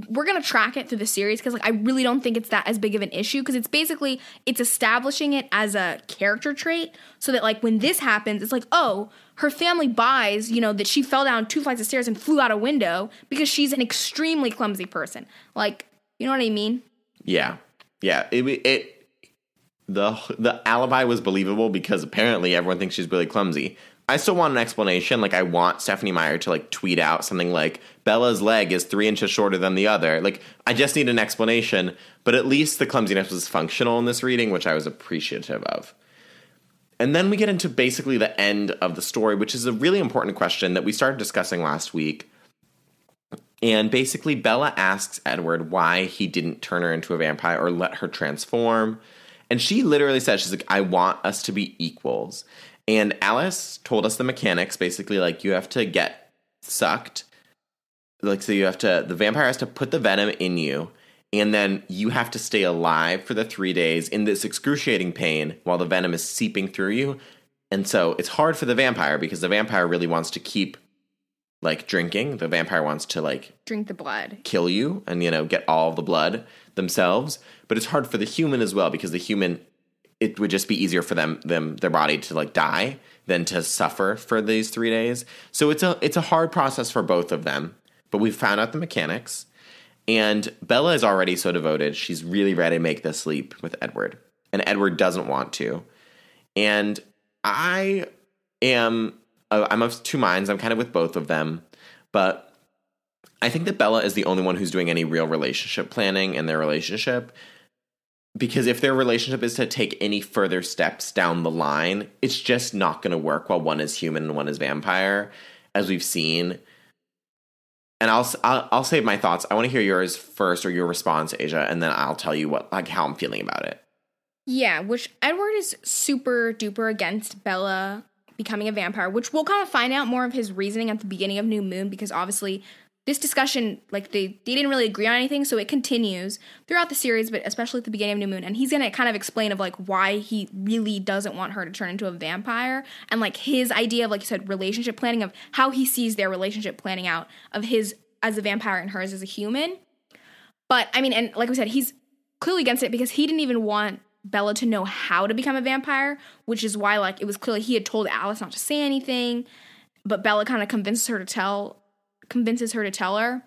S2: we're gonna track it through the series because like I really don't think it's that as big of an issue because it's basically it's establishing it as a character trait so that like when this happens it's like oh her family buys you know that she fell down two flights of stairs and flew out a window because she's an extremely clumsy person like you know what I mean
S3: Yeah, yeah. It it the the alibi was believable because apparently everyone thinks she's really clumsy. I still want an explanation. Like I want Stephenie Meyer to like tweet out something like Bella's leg is three inches shorter than the other. Like I just need an explanation. But at least the clumsiness was functional in this reading, which I was appreciative of. And then we get into basically the end of the story, which is a really important question that we started discussing last week. And basically, Bella asks Edward why he didn't turn her into a vampire or let her transform. And she literally says, She's like, I want us to be equals. And Alice told us the mechanics basically, like, you have to get sucked. Like, so you have to, the vampire has to put the venom in you. And then you have to stay alive for the three days in this excruciating pain while the venom is seeping through you. And so it's hard for the vampire because the vampire really wants to keep like drinking. The vampire wants to like
S2: drink the blood
S3: kill you and you know get all the blood themselves. But it's hard for the human as well because the human it would just be easier for them them their body to like die than to suffer for these three days. So it's a it's a hard process for both of them. But we've found out the mechanics. And Bella is already so devoted. She's really ready to make this leap with Edward. And Edward doesn't want to. And I am I'm of two minds. I'm kind of with both of them. But I think that Bella is the only one who's doing any real relationship planning in their relationship. Because if their relationship is to take any further steps down the line, it's just not going to work while one is human and one is vampire, as we've seen and I'll, I'll I'll save my thoughts. I want to hear yours first or your response, Asia, and then I'll tell you what like how I'm feeling about it.
S2: Yeah, which Edward is super duper against Bella becoming a vampire, which we'll kind of find out more of his reasoning at the beginning of New Moon because obviously this discussion like they they didn't really agree on anything, so it continues throughout the series, but especially at the beginning of New Moon, and he's gonna kind of explain of like why he really doesn't want her to turn into a vampire and like his idea of like you said relationship planning of how he sees their relationship planning out of his as a vampire and hers as a human. But I mean, and like we said, he's clearly against it because he didn't even want Bella to know how to become a vampire, which is why like it was clearly he had told Alice not to say anything, but Bella kind of convinces her to tell convinces her to tell her.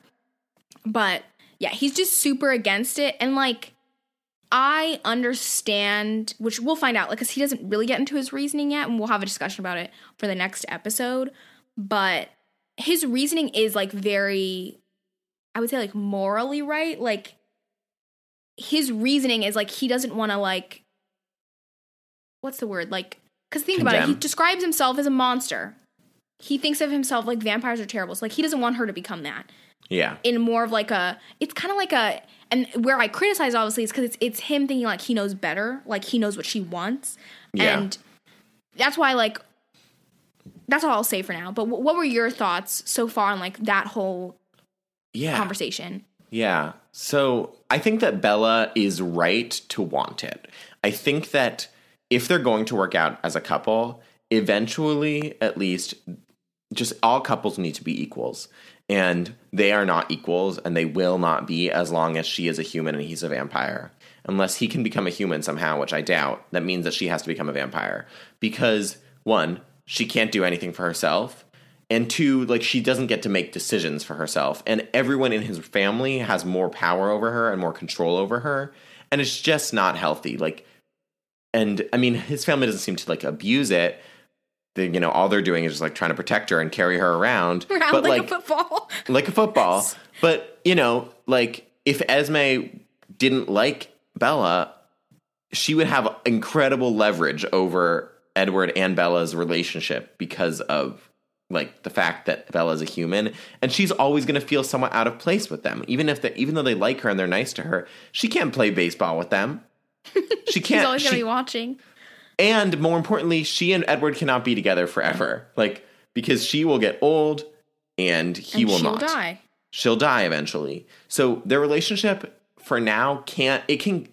S2: But yeah, he's just super against it and like I understand, which we'll find out, like, because he doesn't really get into his reasoning yet, and we'll have a discussion about it for the next episode. But his reasoning is like very, I would say, like morally right. Like, his reasoning is like he doesn't want to like what's the word like because think about it he describes himself as a monster he thinks of himself like vampires are terrible so like he doesn't want her to become that
S3: Yeah.
S2: in more of like a it's kind of like a and where i criticize obviously is because it's it's him thinking like he knows better like he knows what she wants
S3: Yeah.
S2: and that's why like that's all i'll say for now but w- what were your thoughts so far on like that whole
S3: Yeah.
S2: conversation
S3: Yeah. So I think that Bella is right to want it. I think that if they're going to work out as a couple, eventually, at least, just all couples need to be equals. And they are not equals, and they will not be as long as she is a human and he's a vampire. Unless he can become a human somehow, which I doubt, that means that she has to become a vampire. Because, one, she can't do anything for herself and two like she doesn't get to make decisions for herself and everyone in his family has more power over her and more control over her and it's just not healthy like and i mean his family doesn't seem to like abuse it. They, you know all they're doing is just like trying to protect her and carry her around
S2: around
S3: but
S2: like,
S3: like
S2: a football.
S3: like a football. But you know like if esme didn't like bella she would have incredible leverage over Edward and Bella's relationship because of like the fact that Bella's a human and she's always going to feel somewhat out of place with them even if they even though they like her and they're nice to her she can't play baseball with them she can't
S2: She's always gonna be watching.
S3: and more importantly she and Edward cannot be together forever like because she will get old and he
S2: and
S3: will
S2: she'll
S3: not
S2: die.
S3: she'll die eventually. So their relationship for now can't it can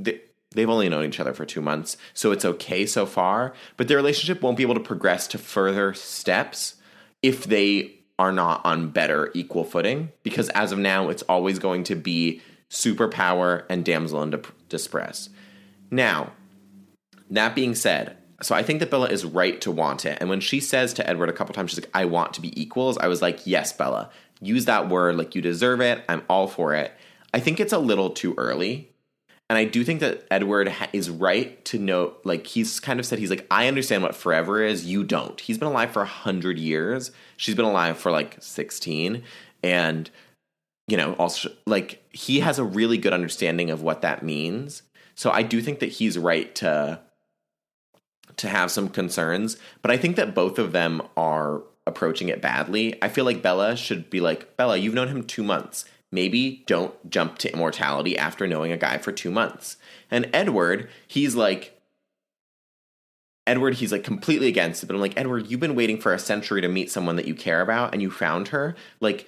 S3: they've only known each other for 2 months, so it's okay so far, but their relationship won't be able to progress to further steps if they are not on better equal footing because as of now it's always going to be superpower and damsel in distress. Now, that being said, so I think that Bella is right to want it. And when she says to Edward a couple times, she's like, I want to be equals, I was like, yes, Bella, use that word. Like, you deserve it. I'm all for it. I think it's a little too early. And I do think that Edward ha- is right to note, like, he's kind of said, he's like, I understand what forever is. You don't. He's been alive for 100 years. She's been alive for like 16. And, you know, also, like, he has a really good understanding of what that means. So I do think that he's right to to have some concerns, but I think that both of them are approaching it badly. I feel like Bella should be like, Bella, you've known him 2 months. Maybe don't jump to immortality after knowing a guy for 2 months. And Edward, he's like Edward, he's like completely against it, but I'm like, Edward, you've been waiting for a century to meet someone that you care about and you found her. Like,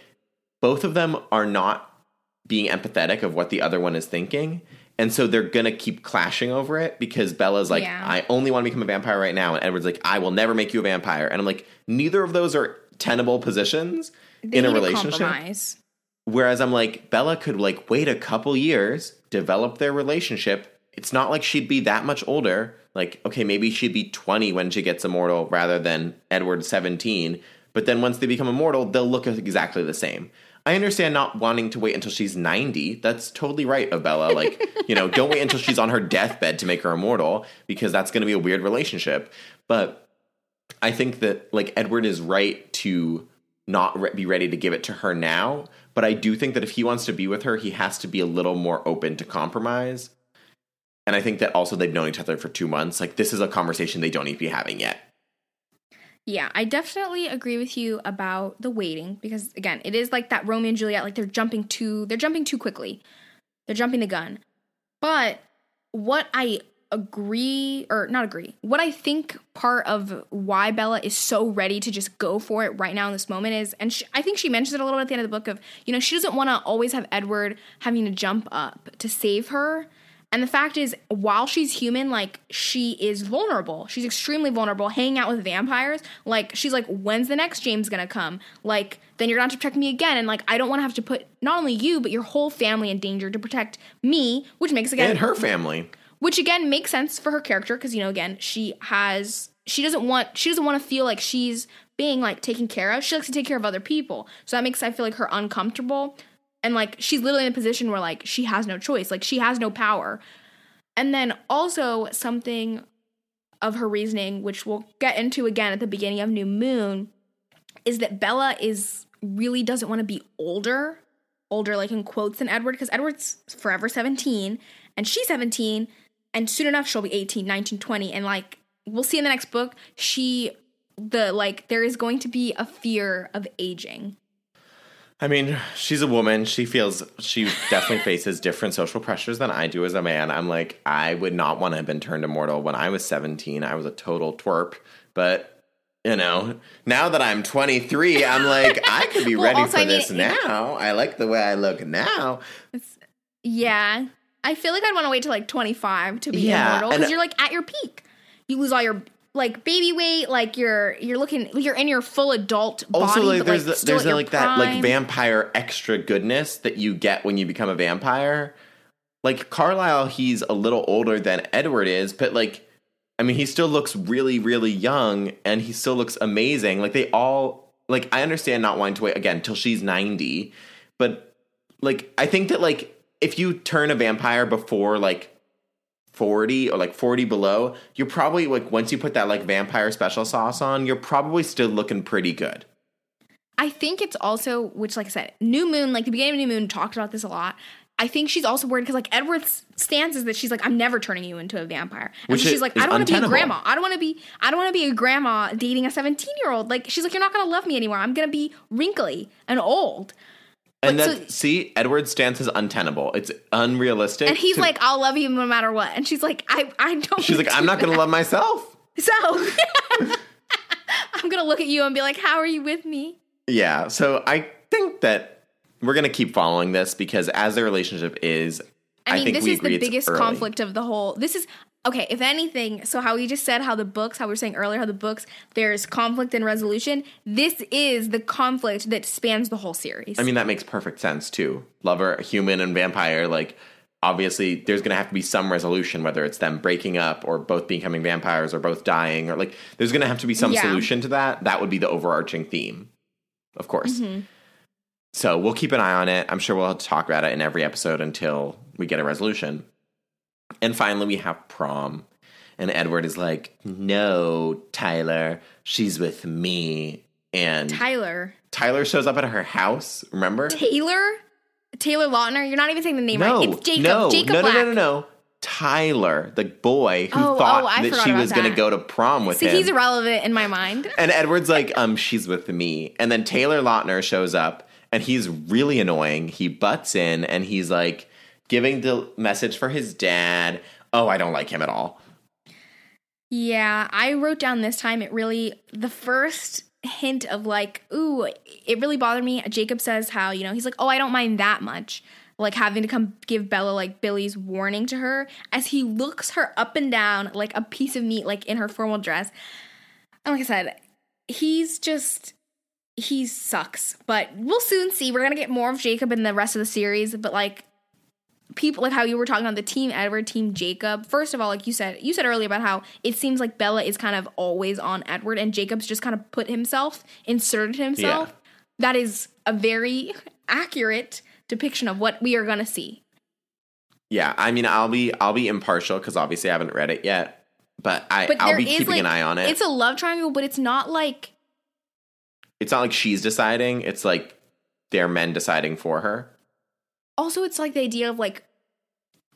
S3: both of them are not being empathetic of what the other one is thinking. And so they're gonna keep clashing over it because Bella's like,
S2: Yeah.
S3: I only want to become a vampire right now, and Edward's like, I will never make you a vampire. And I'm like, neither of those are tenable positions
S2: They
S3: in a
S2: to
S3: relationship.
S2: compromise.
S3: Whereas I'm like, Bella could like wait a couple years, develop their relationship. It's not like she'd be that much older. Like, okay, maybe she'd be 20 when she gets immortal rather than Edward 17. But then once they become immortal, they'll look exactly the same. I understand not wanting to wait until she's 90. That's totally right of Bella. Like, you know, don't wait until she's on her deathbed to make her immortal because that's going to be a weird relationship. But I think that like Edward is right to not re- be ready to give it to her now, but I do think that if he wants to be with her, he has to be a little more open to compromise. And I think that also they've known each other for 2 months. Like this is a conversation they don't need to be having yet.
S2: Yeah, I definitely agree with you about the waiting because again, it is like that Romeo and Juliet, like they're jumping too they're jumping too quickly. They're jumping the gun. But what I agree or not agree, what I think part of why Bella is so ready to just go for it right now in this moment is, and she, I think she mentions it a little bit at the end of the book of, you know, she doesn't want to always have Edward having to jump up to save her. And the fact is, while she's human, like she is vulnerable. She's extremely vulnerable, hanging out with vampires. Like she's like, when's the next James gonna come? Like then you're gonna have to protect me again. And like I don't want to have to put not only you but your whole family in danger to protect me, which makes again
S3: And her family.
S2: Which again makes sense for her character because you know again she has she doesn't want she doesn't want to feel like she's being like taken care of. She likes to take care of other people. So that makes i feel like her uncomfortable. And like she's literally in a position where like she has no choice. Like she has no power. And then also something of her reasoning which we'll get into again at the beginning of new moon is that bella is really doesn't want to be older older like in quotes than edward because edward's forever 17 and she's 17 and soon enough she'll be 18 19 20 and like we'll see in the next book she the like there is going to be a fear of aging
S3: I mean, she's a woman. She feels she definitely faces different social pressures than I do as a man. I'm like, I would not want to have been turned immortal when I was 17. I was a total twerp. But, you know, now that I'm 23, I'm like, I could be
S2: Well,
S3: ready for
S2: I mean,
S3: this now. I like the way I look now.
S2: yeah i feel like i'd want to wait till like 25 to be
S3: Yeah,
S2: immortal because you're like at your peak. You lose all your like baby weight like you're you're looking you're in your full adult body
S3: also like there's
S2: like,
S3: the- there's the, like that like vampire extra goodness that you get when you become a vampire. Like carlisle he's a little older than edward is but like i mean he still looks really really young and he still looks amazing. Like they all like i understand not wanting to wait again till she's 90 but like i think that like if you turn a vampire before like 40 or like 40 below, you're probably like once you put that like vampire special sauce on, you're probably still looking pretty good.
S2: I think it's also, which, like I said, New Moon, like the beginning of New Moon talked about this a lot. I think she's also worried because like Edward's stance is that she's like, I'm never turning you into a vampire. And
S3: Which
S2: so she's like, I don't want to be a grandma. I don't want to be I don't want to be a grandma dating a 17 year old. Like she's like, You're not gonna love me anymore. I'm gonna be wrinkly and old.
S3: And that
S2: so-
S3: see, Edward's stance is untenable. It's unrealistic.
S2: And he's
S3: to-
S2: like, I'll love you no matter what. And she's like, I I don't
S3: she's like, I'm not gonna
S2: that."
S3: love myself.
S2: So I'm gonna look at you and be like, How are you with me?
S3: Yeah. So I think that we're gonna keep following this because as their relationship is,
S2: I
S3: I,
S2: mean,
S3: think
S2: this is the biggest conflict of the whole. This is okay. If anything, so how we just said how the books, how we were saying earlier, how the books there's conflict and resolution. This is the conflict that spans the whole series.
S3: I mean, that makes perfect sense too. Lover, human, and vampire. Like, obviously, there's going to have to be some resolution, whether it's them breaking up or both becoming vampires or both dying, or like, there's going to have to be some
S2: Yeah.
S3: solution to that. That would be the overarching theme, of course.
S2: Mm-hmm.
S3: So we'll keep an eye on it. I'm sure we'll talk about it in every episode until we get a resolution. And finally, we have prom. And Edward is like, no, Tyler, she's with me. And
S2: Tyler
S3: Tyler shows up at her house, remember?
S2: Taylor Taylor Lautner. You're not even saying the name
S3: no,
S2: right. It's Jacob.
S3: no,
S2: Jacob
S3: no, no, no, no, no. Tyler, the boy who
S2: Oh,
S3: thought
S2: oh,
S3: that she was going to go to prom with
S2: See,
S3: him.
S2: he's irrelevant in my mind.
S3: and Edward's like, um, she's with me. And then Taylor Lautner shows up and he's really annoying. He butts in and he's like giving the message for his dad. Oh, I don't like him at all.
S2: Yeah, I wrote down this time. It really the first hint of like, ooh, it really bothered me. Jacob says how you know he's like, oh, I don't mind that much. Like having to come give Bella like Billy's warning to her as he looks her up and down like a piece of meat, like in her formal dress. And like I said, he's just he sucks. But we'll soon see. We're gonna get more of Jacob in the rest of the series. But like people like how you were talking about the team Edward, team Jacob. First of all, like you said, you said earlier about how it seems like Bella is kind of always on Edward and Jacob's just kind of put himself, inserted himself.
S3: Yeah.
S2: That is a very accurate depiction of what we are going to see.
S3: Yeah, I mean, I'll be I'll be impartial because obviously I haven't read it yet, but I
S2: But
S3: I'll be keeping
S2: like
S3: an eye on it.
S2: It's a love triangle, but it's not like
S3: it's not like she's deciding; it's like they're men deciding for her.
S2: Also it's like the idea of like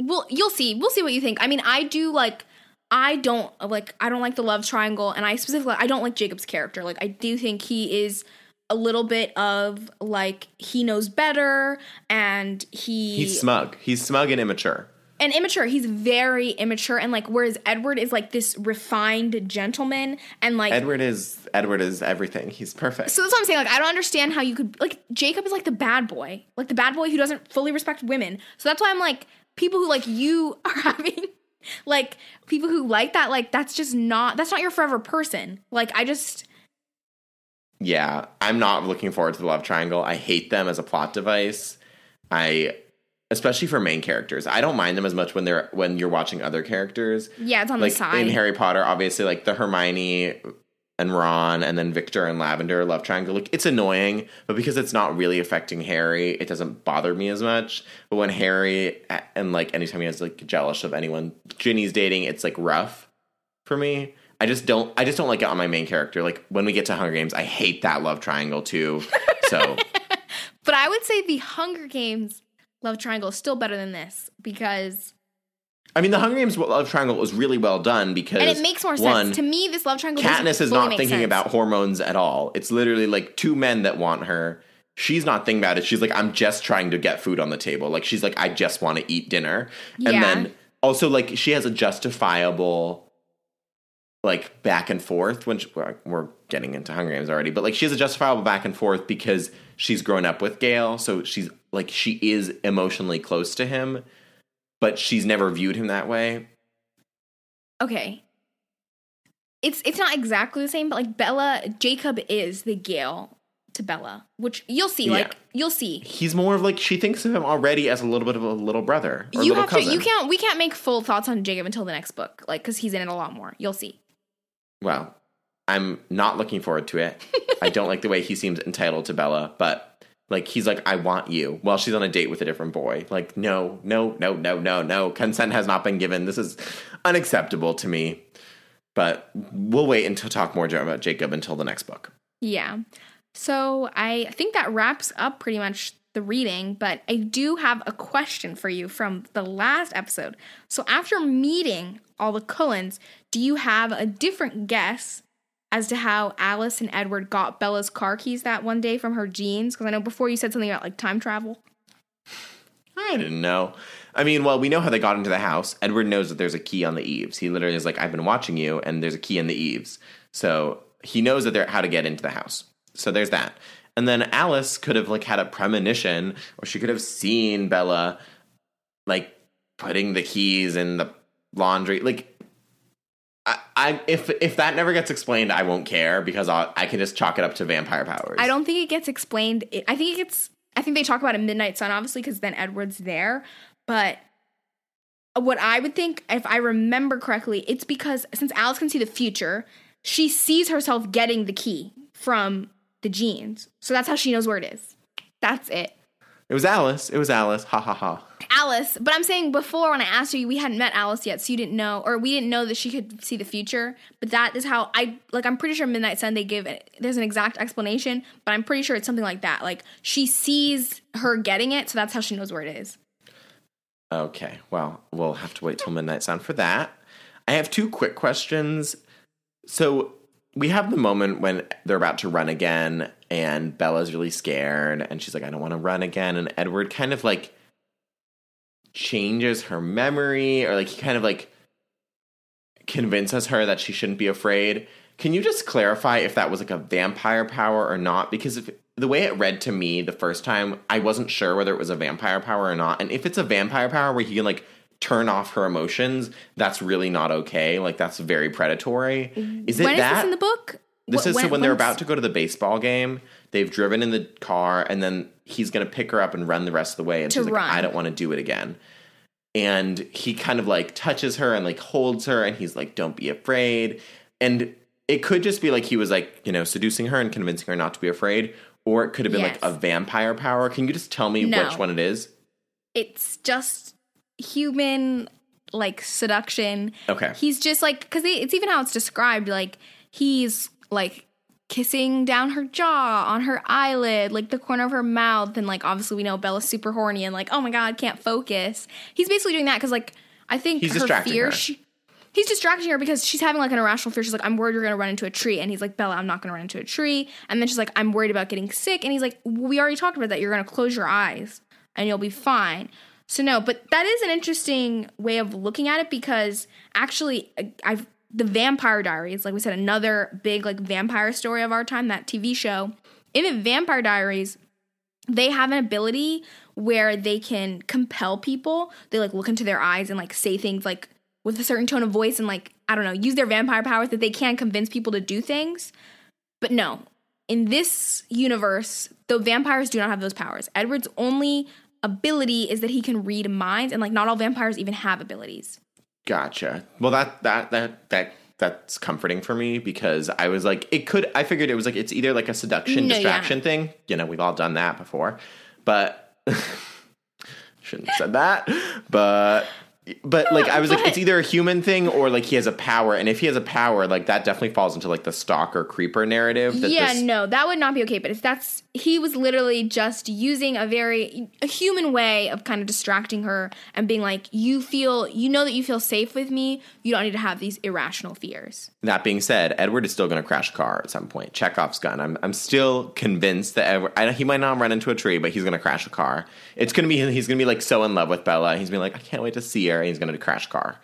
S2: well you'll see we'll see what you think i mean i do like i don't like i don't like the love triangle and i specifically i don't like jacob's character like i do think he is a little bit of like he knows better and he
S3: He's smug. He's smug and immature.
S2: And immature he's very immature and like whereas edward is like this refined gentleman and like
S3: Edward is Edward is everything. He's perfect.
S2: so that's what I'm saying. Like, I don't understand how you could like Jacob is like the bad boy, like the bad boy who doesn't fully respect women. So that's why I'm like people who like you are having like people who like that. Like that's just not that's not your forever person. Like I just
S3: yeah, I'm not looking forward to the love triangle. I hate them as a plot device. I especially for main characters. I don't mind them as much when they're when you're watching other characters.
S2: yeah, it's on
S3: like
S2: the side.
S3: in Harry Potter, obviously, like the Hermione and Ron, and then Victor and Lavender love triangle. Like it's annoying, but because it's not really affecting Harry, it doesn't bother me as much. But when Harry and like anytime he has like jealous of anyone Ginny's dating, it's like rough for me. I just don't. I just don't like it on my main character. Like when we get to Hunger Games, I hate that love triangle too. So
S2: but I would say the Hunger Games love triangle is still better than this because
S3: I mean, the Hunger Games love triangle was really well done because
S2: and it makes more sense to me. This love triangle
S3: Katniss is not thinking
S2: sense.
S3: about hormones at all. It's literally like two men that want her. She's not thinking about it. She's like, I'm just trying to get food on the table. Like she's like, I just want to eat dinner.
S2: Yeah.
S3: And then also like she has a justifiable like back and forth when she, we're- getting into Hunger Games already, but like she has a justifiable back and forth because she's grown up with Gale, so she's like she is emotionally close to him, but she's never viewed him that way.
S2: okay. It's it's not exactly the same, but like Bella, Jacob is the Gale to Bella, which you'll see.
S3: Yeah.
S2: Like you'll see.
S3: He's more of like she thinks of him already as a little bit of a little brother or
S2: you
S3: little
S2: have
S3: cousin.
S2: to. You can't. We can't make full thoughts on Jacob until the next book, like because he's in it a lot more. You'll see.
S3: Well, I'm not looking forward to it. I don't like the way he seems entitled to Bella, but like he's like, I want you while she's on a date with a different boy. Like, no, no, no, no, no, no. Consent has not been given. This is unacceptable to me. But we'll wait until talk more about Jacob until the next book.
S2: Yeah. So I think that wraps up pretty much the reading, but I do have a question for you from the last episode. So after meeting all the Cullens, do you have a different guess as to how Alice and Edward got Bella's car keys that one day from her jeans? Because I know before you said something about like time travel.
S3: I didn't know. I mean, well, we know how they got into the house. Edward knows that there's a key on the eaves. He literally is like, I've been watching you, and there's a key in the eaves. So he knows that they're how to get into the house. So there's that. And then Alice could have like had a premonition, or she could have seen Bella like putting the keys in the laundry. Like, I, if if that never gets explained, I won't care because I'll, I can just chalk it up to vampire powers.
S2: I don't think it gets explained. I think it gets. I think they talk about a midnight sun, obviously, because then Edward's there. But what I would think, if I remember correctly, it's because since Alice can see the future, she sees herself getting the key from the jeans, So that's how she knows where it is. That's it.
S3: It was Alice. It was Alice. Ha ha ha.
S2: Alice, but I'm saying before when I asked you, we hadn't met Alice yet, so you didn't know, or we didn't know that she could see the future. But that is how I like. I'm pretty sure Midnight Sun they give it. There's an exact explanation, but I'm pretty sure it's something like that. Like she sees her getting it, so that's how she knows where it is.
S3: Okay, well, we'll have to wait till Midnight Sun for that. I have two quick questions. So we have the moment when they're about to run again, and Bella's really scared, and she's like, I don't want to run again. And Edward kind of like changes her memory, or like he kind of like convinces her that she shouldn't be afraid. Can you just clarify if that was like a vampire power or not? Because if the way it read to me the first time, I wasn't sure whether it was a vampire power or not. And if it's a vampire power where he can like turn off her emotions, that's really not okay. Like that's very predatory. Mm-hmm. Is it
S2: when is
S3: that?
S2: this in the book?
S3: This
S2: Wh-
S3: is so when they're about to go to the baseball game. They've driven in the car, and then he's going to pick her up and run the rest of the way. And she's like,
S2: run.
S3: "I don't want to do it again." And he kind of like touches her and like holds her, and he's like, "Don't be afraid." And it could just be like he was like you know seducing her and convincing her not to be afraid, or it could have been like a vampire power. Can you just tell me
S2: No.
S3: which one it is?
S2: It's just human like seduction.
S3: Okay.
S2: He's just like because it's even how it's described. Like he's like kissing down her jaw on her eyelid, like the corner of her mouth, and like obviously we know Bella's super horny and like oh my god can't focus. He's basically doing that because like I think
S3: He's
S2: her
S3: distracting
S2: fear.
S3: her.
S2: She, he's distracting her because she's having like an irrational fear. She's like I'm worried you're gonna run into a tree, and he's like Bella I'm not gonna run into a tree. And then she's like I'm worried about getting sick, and he's like we already talked about that. You're gonna close your eyes and you'll be fine. So no, but that is an interesting way of looking at it because actually, uh, I've the Vampire Diaries, like we said, another big like vampire story of our time, that TV show. In the Vampire Diaries, they have an ability where they can compel people. They like look into their eyes and like say things like with a certain tone of voice and like I don't know, use their vampire powers that they can convince people to do things. But no, in this universe, the vampires do not have those powers. Edward's only ability is that he can read minds, and like not all vampires even have abilities.
S3: Gotcha. Well, that that that that that's comforting for me because I was like, it could. I figured it was like it's either like a seduction
S2: No, yeah.
S3: distraction thing. You know, we've all done that before, but shouldn't have said that. But but like I was like, it's either a human thing or like he has a power, and if he has a power, like that definitely falls into like the stalker creeper narrative. That
S2: yeah,
S3: this,
S2: no, that would not be okay. But if that's he was literally just using a very a human way of kind of distracting her and being like, you feel, you know that you feel safe with me. You don't need to have these irrational fears.
S3: That being said, Edward is still going to crash a car at some point. Chekhov's gun. I'm, I'm still convinced that Edward, I, he might not run into a tree, but he's going to crash a car. It's going to be he's going to be like so in love with Bella. He's going to be like, I can't wait to see her. And he's going to crash a car.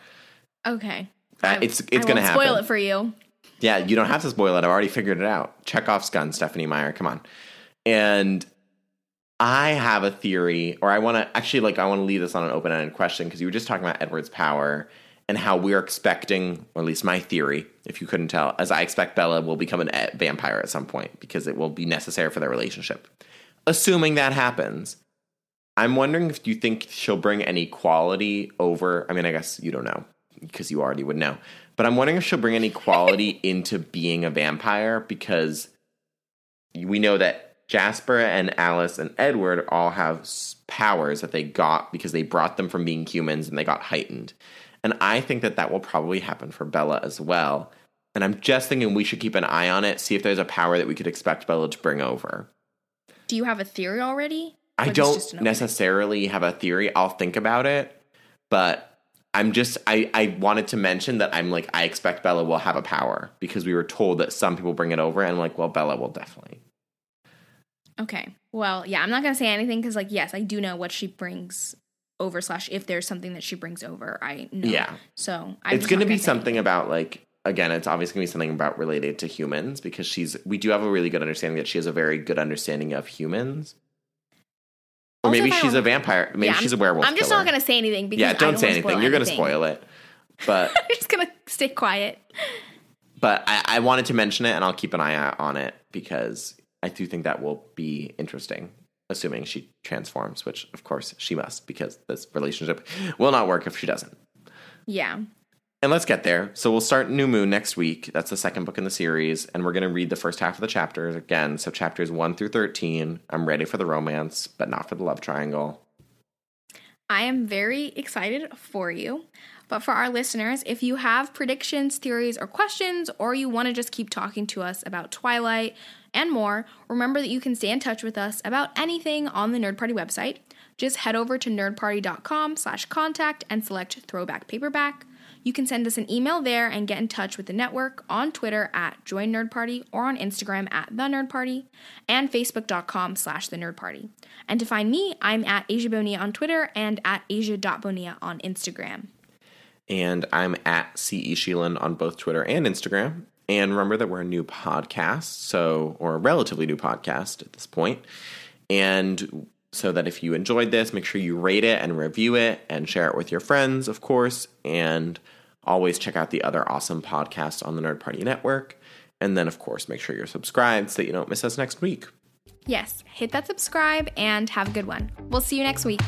S2: Okay,
S3: Uh, it's it's going to happen.
S2: Spoil it for you.
S3: Yeah, you don't have to spoil it. I've already figured it out. Chekhov's gun, Stephenie Meyer. Come on. And I have a theory, or I want to actually like I want to leave this on an open ended question because you were just talking about Edward's power and how we're expecting, or at least my theory, if you couldn't tell, as I expect Bella will become an e- vampire at some point because it will be necessary for their relationship. Assuming that happens, I'm wondering if you think she'll bring any quality over. I mean, I guess you don't know because you already would know. But I'm wondering if she'll bring any quality into being a vampire because we know that Jasper and Alice and Edward all have powers that they got because they brought them from being humans and they got heightened. And I think that that will probably happen for Bella as well. And I'm just thinking we should keep an eye on it, see if there's a power that we could expect Bella to bring over.
S2: Do you have a theory already?
S3: I don't necessarily have a theory. I'll think about it, but I'm just I I wanted to mention that I'm like I expect Bella will have a power because we were told that some people bring it over, and I'm like, well, Bella will definitely.
S2: Okay. Well, yeah, I'm not gonna say anything because, like, yes, I do know what she brings over. Slash, if there's something that she brings over, I know.
S3: Yeah.
S2: So I'm
S3: it's going to be something
S2: anything.
S3: about like again it's obviously going to be something about related to humans because she's we do have a really good understanding that she has a very good understanding of humans or
S2: Also,
S3: maybe she's a vampire maybe
S2: Yeah,
S3: she's a werewolf
S2: I'm just
S3: killer.
S2: not gonna say anything because
S3: yeah
S2: I
S3: don't say anything you're going to spoil it but
S2: I'm just gonna stay quiet.
S3: but I, I wanted to mention it and i'll keep an eye out on it because i do think that will be interesting assuming she transforms which of course she must because this relationship will not work if she doesn't
S2: Yeah.
S3: And let's get there. So we'll start New Moon next week. That's the second book in the series. And we're going to read the first half of the chapters again. So chapters 1 through 13. I'm ready for the romance, but not for the love triangle.
S2: I am very excited for you. But for our listeners, if you have predictions, theories, or questions, or you want to just keep talking to us about Twilight and more, remember that you can stay in touch with us about anything on the Nerd Party website. Just head over to nerdparty.com slash contact and select throwback paperback. You can send us an email there and get in touch with the network on Twitter at Join Nerd Party or on Instagram at The Nerd Party and Facebook.com slash The Nerd Party. And to find me, I'm at Asia Bonilla on Twitter and at Asia.Bonilla on Instagram.
S3: And I'm at CE Sheelan on both Twitter and Instagram. And remember that we're a new podcast, so or a relatively new podcast at this point. And so that if you enjoyed this, make sure you rate it and review it and share it with your friends, of course. And always check out the other awesome podcasts on the Nerd Party Network. And then, of course, make sure you're subscribed so that you don't miss us next week.
S2: Yes, hit that subscribe and have a good one. We'll see you next week.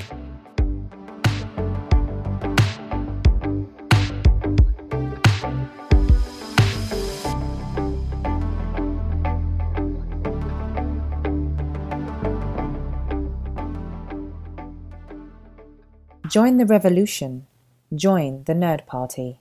S1: Join the revolution. Join the Nerd Party.